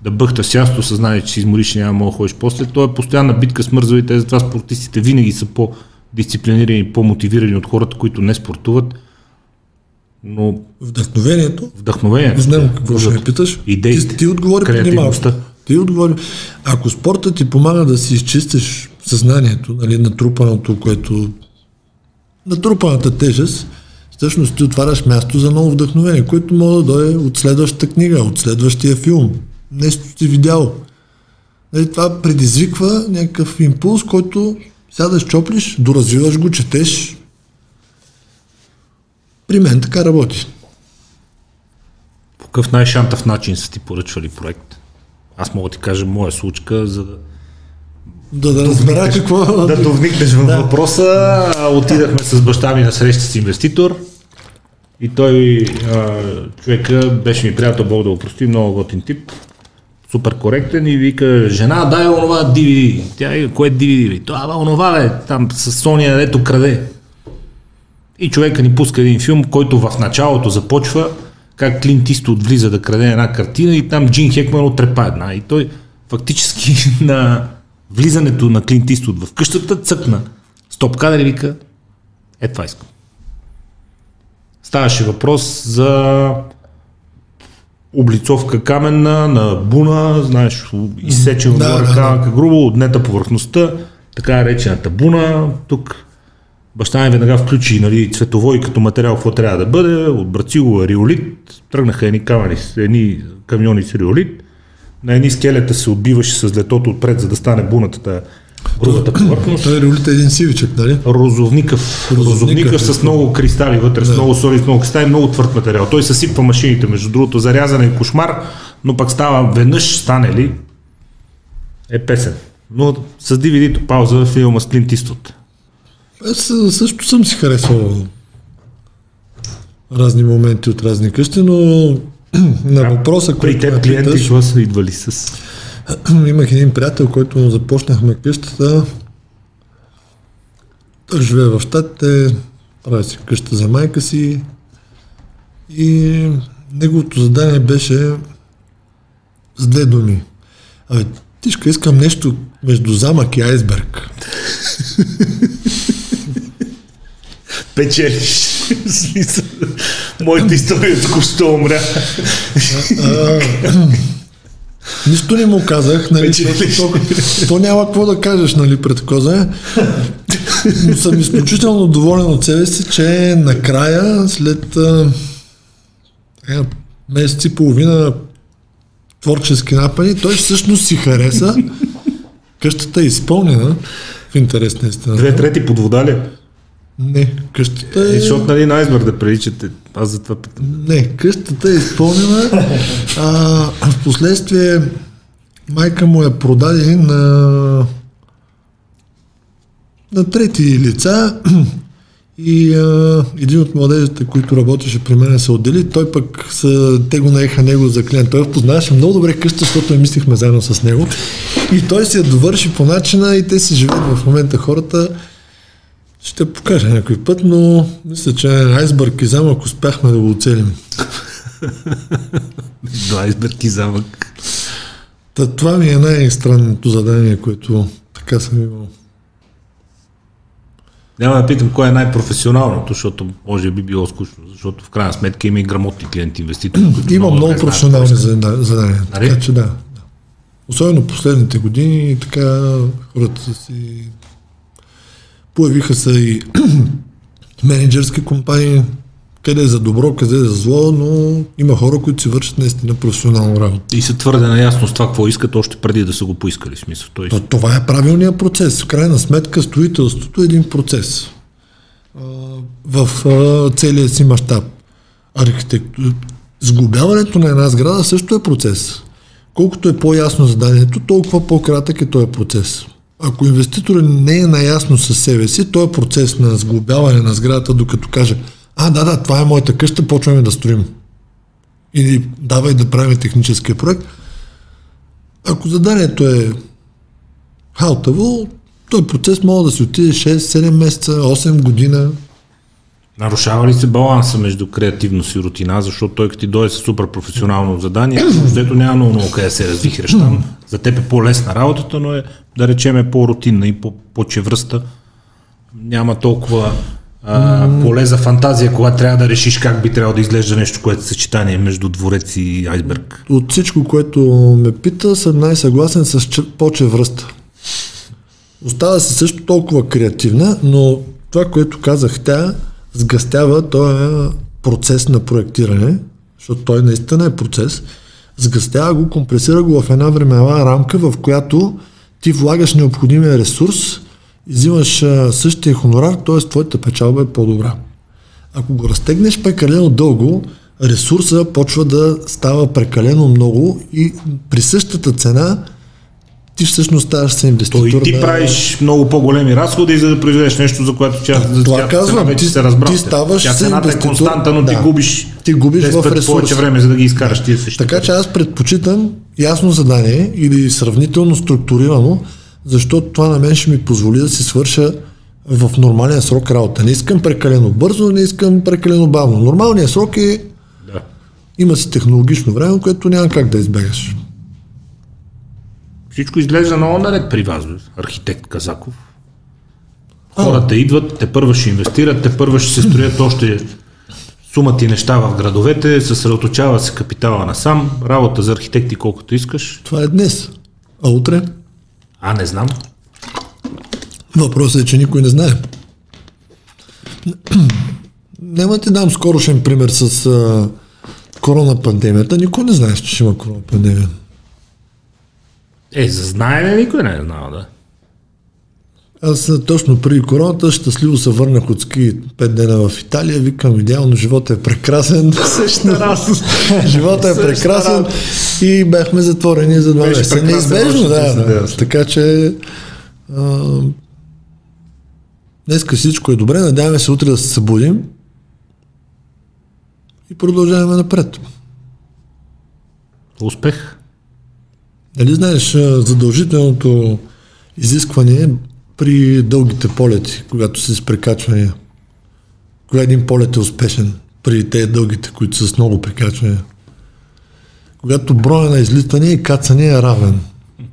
Speaker 1: да бъхта сясто, съзнание, че си измориш и няма да мога да ходиш после. Това е постоянна битка с мързелите. Затова спортистите винаги са по-дисциплинирани и по-мотивирани от хората, които не спортуват. Но
Speaker 2: Вдъхновението,
Speaker 1: вдъхновението.
Speaker 2: знам какво ще ме питаш.
Speaker 1: Идеите,
Speaker 2: Ти, ти отговори преди малко. Ти отговори. Ако спорта ти помага да си изчистиш съзнанието, нали, натрупаното, което натрупаната тежест, всъщност ти отваряш място за ново вдъхновение, което може да дойде от следващата книга, от следващия филм. Нещо си видял. Нали, това предизвиква някакъв импулс, който сядаш, чоплиш, доразвиваш го, четеш. При мен така работи.
Speaker 1: По какъв най-шантав начин са ти поръчвали проект? Аз мога да ти кажа моя случка, за да,
Speaker 2: Да, да разбера какво...
Speaker 1: да довникнеш в
Speaker 2: Да.
Speaker 1: въпроса. Отидахме с баща ми на среща с инвеститор и той, а, човека, беше ми приятел, Бог да го прости, много готин тип, супер коректен и вика, жена, дай онова DVD. Тя е, кое DVD? Това, онова, бе, там с Соня, дето краде. И човека ни пуска един филм, който в началото започва как Клинт Иствуд влиза да краде една картина и там Джин Хекман отрепа една. И той фактически на влизането на Клинт Иствуд в къщата цъкна. Стоп кадър и вика, е това искам. Ставаше въпрос за облицовка каменна на буна, знаеш, изсечен
Speaker 2: Да,
Speaker 1: да,
Speaker 2: да,
Speaker 1: грубо, отнета повърхността, така наречената буна. Тук баща ми веднага включи нали, цветово и като материал какво трябва да бъде, от Брацилова риолит, тръгнаха едни, камери, с- едни камиони с риолит, на едни скелета се отбиваше с летото отпред, за да стане буната, грубата повърхност.
Speaker 2: Той рулите един сивичък, нали?
Speaker 1: Розовникъв,
Speaker 2: Розовникъв е
Speaker 1: с много кристали вътре, с много соли, с много кристали, много твърд материал. Той съсипва машините, между другото, зарязане е кошмар, но пък става веднъж стане ли е песен. Но с DVD-то пауза филма с Клинт Иствуд.
Speaker 2: Аз също съм си харесвал разни моменти от разни къщи, но на въпроса,
Speaker 1: При
Speaker 2: който ме
Speaker 1: теб клиенти какво са идвали с...
Speaker 2: имах един приятел, който му започнахме къщата. Той живее в Штатите, прави си къща за майка си и неговото задание беше с две думи. Абе, тишка, искам нещо между замък и айсберг.
Speaker 1: Печелиш. Моята история току-що умря.
Speaker 2: Нищо не му казах, нали, защото то, няма какво да кажеш, нали, пред Козе. Но съм изключително доволен от себе си, че накрая, след е, месец и половина творчески напани, той всъщност си хареса. Къщата е изпълнена в интерес на.
Speaker 1: Две трети под вода ли?
Speaker 2: Не, къщата
Speaker 1: Е,
Speaker 2: е...
Speaker 1: защото нали на айсберг да приличате. Аз за това питам.
Speaker 2: Не, къщата е изпълнена. А, в последствие майка му я продаде на, на трети лица и а, един от младежите, които работеше при мен, се отдели. Той пък, са, те го наеха него за клиент. Той познаваше много добре къща, защото я мислихме заедно с него. И той си я довърши по начина и те си живеят в момента хората. Ще покажа някой път, но мисля, че айсбърг и замък успяхме да го оцелим.
Speaker 1: До айсберг и замък.
Speaker 2: Та, това ми е най-странното задание, което така съм имал.
Speaker 1: Няма да питам кое е най-професионалното, защото може би било скучно, защото в крайна сметка има и грамотни клиенти, инвеститори.
Speaker 2: Има много
Speaker 1: знаят
Speaker 2: професионални задания.
Speaker 1: Нали?
Speaker 2: Така че да. Особено последните години, така хората си появиха се и менеджерски компании, къде е за добро, къде е за зло, но има хора, които си вършат наистина професионално работа.
Speaker 1: И са твърде наясно с това, какво искат, още преди да са го поискали. Смисъл. Той
Speaker 2: То, това е правилният процес. В крайна сметка строителството е един процес. В целия си мащаб. Архитекту... Сглобяването на една сграда също е процес. Колкото е по-ясно заданието, толкова по-кратък е този процес. Ако инвеститорът не е наясно със себе си, този процес на сглобяване на сградата, докато каже, а, да, да, това е моята къща, почваме да строим. Или давай да правим техническия проект. Ако заданието е халтаво, този процес може да си отиде 6-7 месеца, 8 година.
Speaker 1: Нарушава ли се баланса между креативност и рутина, защото той като ти дойде с супер професионално задание, защото няма много, много къде се развихреш там. За теб е по-лесна работата, но е, да речем, е по-рутинна и по- по-чевръста. Няма толкова а, поле за фантазия, когато трябва да решиш как би трябвало да изглежда нещо, което е съчетание между дворец и айсберг.
Speaker 2: От всичко, което ме пита, съм най-съгласен с че- по-чевръста. Остава се също толкова креативна, но това, което казах тя, сгъстява този процес на проектиране, защото той наистина е процес, сгъстява го, компресира го в една времева рамка, в която ти влагаш необходимия ресурс взимаш същия хонорар, т.е. твоята печалба е по-добра. Ако го разтегнеш прекалено дълго, ресурса почва да става прекалено много и при същата цена ти всъщност ставаш се
Speaker 1: То
Speaker 2: инвеститор.
Speaker 1: и ти
Speaker 2: на-
Speaker 1: правиш много по-големи разходи, за да произведеш нещо, за което тя, за
Speaker 2: това
Speaker 1: тя
Speaker 2: казвам,
Speaker 1: вече
Speaker 2: ти-
Speaker 1: се разбрал.
Speaker 2: ти ставаш
Speaker 1: Тя цената е
Speaker 2: инвеститор,
Speaker 1: константа, но ти
Speaker 2: да.
Speaker 1: губиш,
Speaker 2: Ти губиш
Speaker 1: 10
Speaker 2: в ресурс.
Speaker 1: повече време, за да ги изкараш тия същи.
Speaker 2: Така че аз предпочитам ясно задание или сравнително структурирано, защото това на мен ще ми позволи да си свърша в нормален срок работа. Не искам прекалено бързо, не искам прекалено бавно. Нормалният срок е
Speaker 1: Да.
Speaker 2: има си технологично време, което няма как да избегаш.
Speaker 1: Всичко изглежда много наред при вас, архитект Казаков. Хората идват, те първа ще инвестират, те първа ще се строят още сумати неща в градовете, съсредоточава се капитала насам, работа за архитекти колкото искаш.
Speaker 2: Това е днес. А утре?
Speaker 1: А, не знам.
Speaker 2: Въпросът е, че никой не знае. Няма ти дам скорошен пример с а, корона пандемията. Никой не знаеш, че ще има корона пандемия.
Speaker 1: Е, за знаене никой не е знал, да.
Speaker 2: Аз а, точно преди короната щастливо се върнах от ски 5 дена в Италия. Викам, идеално, живота е прекрасен.
Speaker 1: Същата раз.
Speaker 2: живота е прекрасен и бяхме затворени за два месеца. Неизбежно,
Speaker 1: още
Speaker 2: да,
Speaker 1: 10 дена.
Speaker 2: да. Така че а, днеска всичко е добре. Надяваме се утре да се събудим и продължаваме напред.
Speaker 1: Успех.
Speaker 2: Нали знаеш, задължителното изискване при дългите полети, когато си с прекачвания. Кога един полет е успешен при тези дългите, които са с много прекачвания? когато броя на излитания и кацания е равен.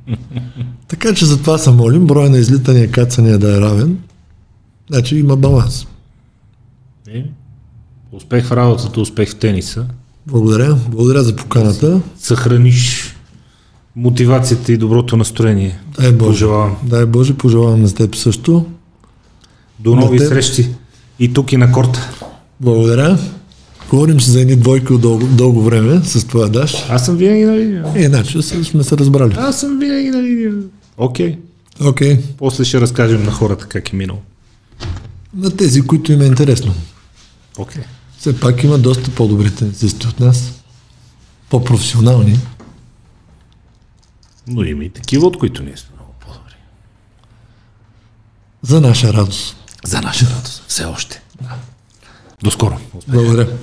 Speaker 2: Така че затова се молим, броя на излитания и кацания да е равен. Значи има баланс.
Speaker 1: Е, Успех в работата, успех в тениса.
Speaker 2: Благодаря. Благодаря за поканата.
Speaker 1: Съхраниш мотивацията и доброто настроение.
Speaker 2: Дай Боже.
Speaker 1: Пожелавам.
Speaker 2: Дай Боже, пожелавам на теб също.
Speaker 1: До нови
Speaker 2: теб.
Speaker 1: срещи. И тук и на корта.
Speaker 2: Благодаря. Говорим си за едни двойки от дълго, дълго време с това даш.
Speaker 1: Аз съм винаги на линия.
Speaker 2: Е, Иначе се- сме се разбрали.
Speaker 1: Аз съм винаги на линия. Окей.
Speaker 2: Окей.
Speaker 1: После ще разкажем на хората как е минало.
Speaker 2: На тези, които им е интересно.
Speaker 1: Окей.
Speaker 2: Все пак има доста по-добри тенисисти от нас. По-професионални.
Speaker 1: Но има и такива, от които ние сме много по-добри.
Speaker 2: За наша радост.
Speaker 1: За наша радост. Все още. До скоро.
Speaker 2: Благодаря.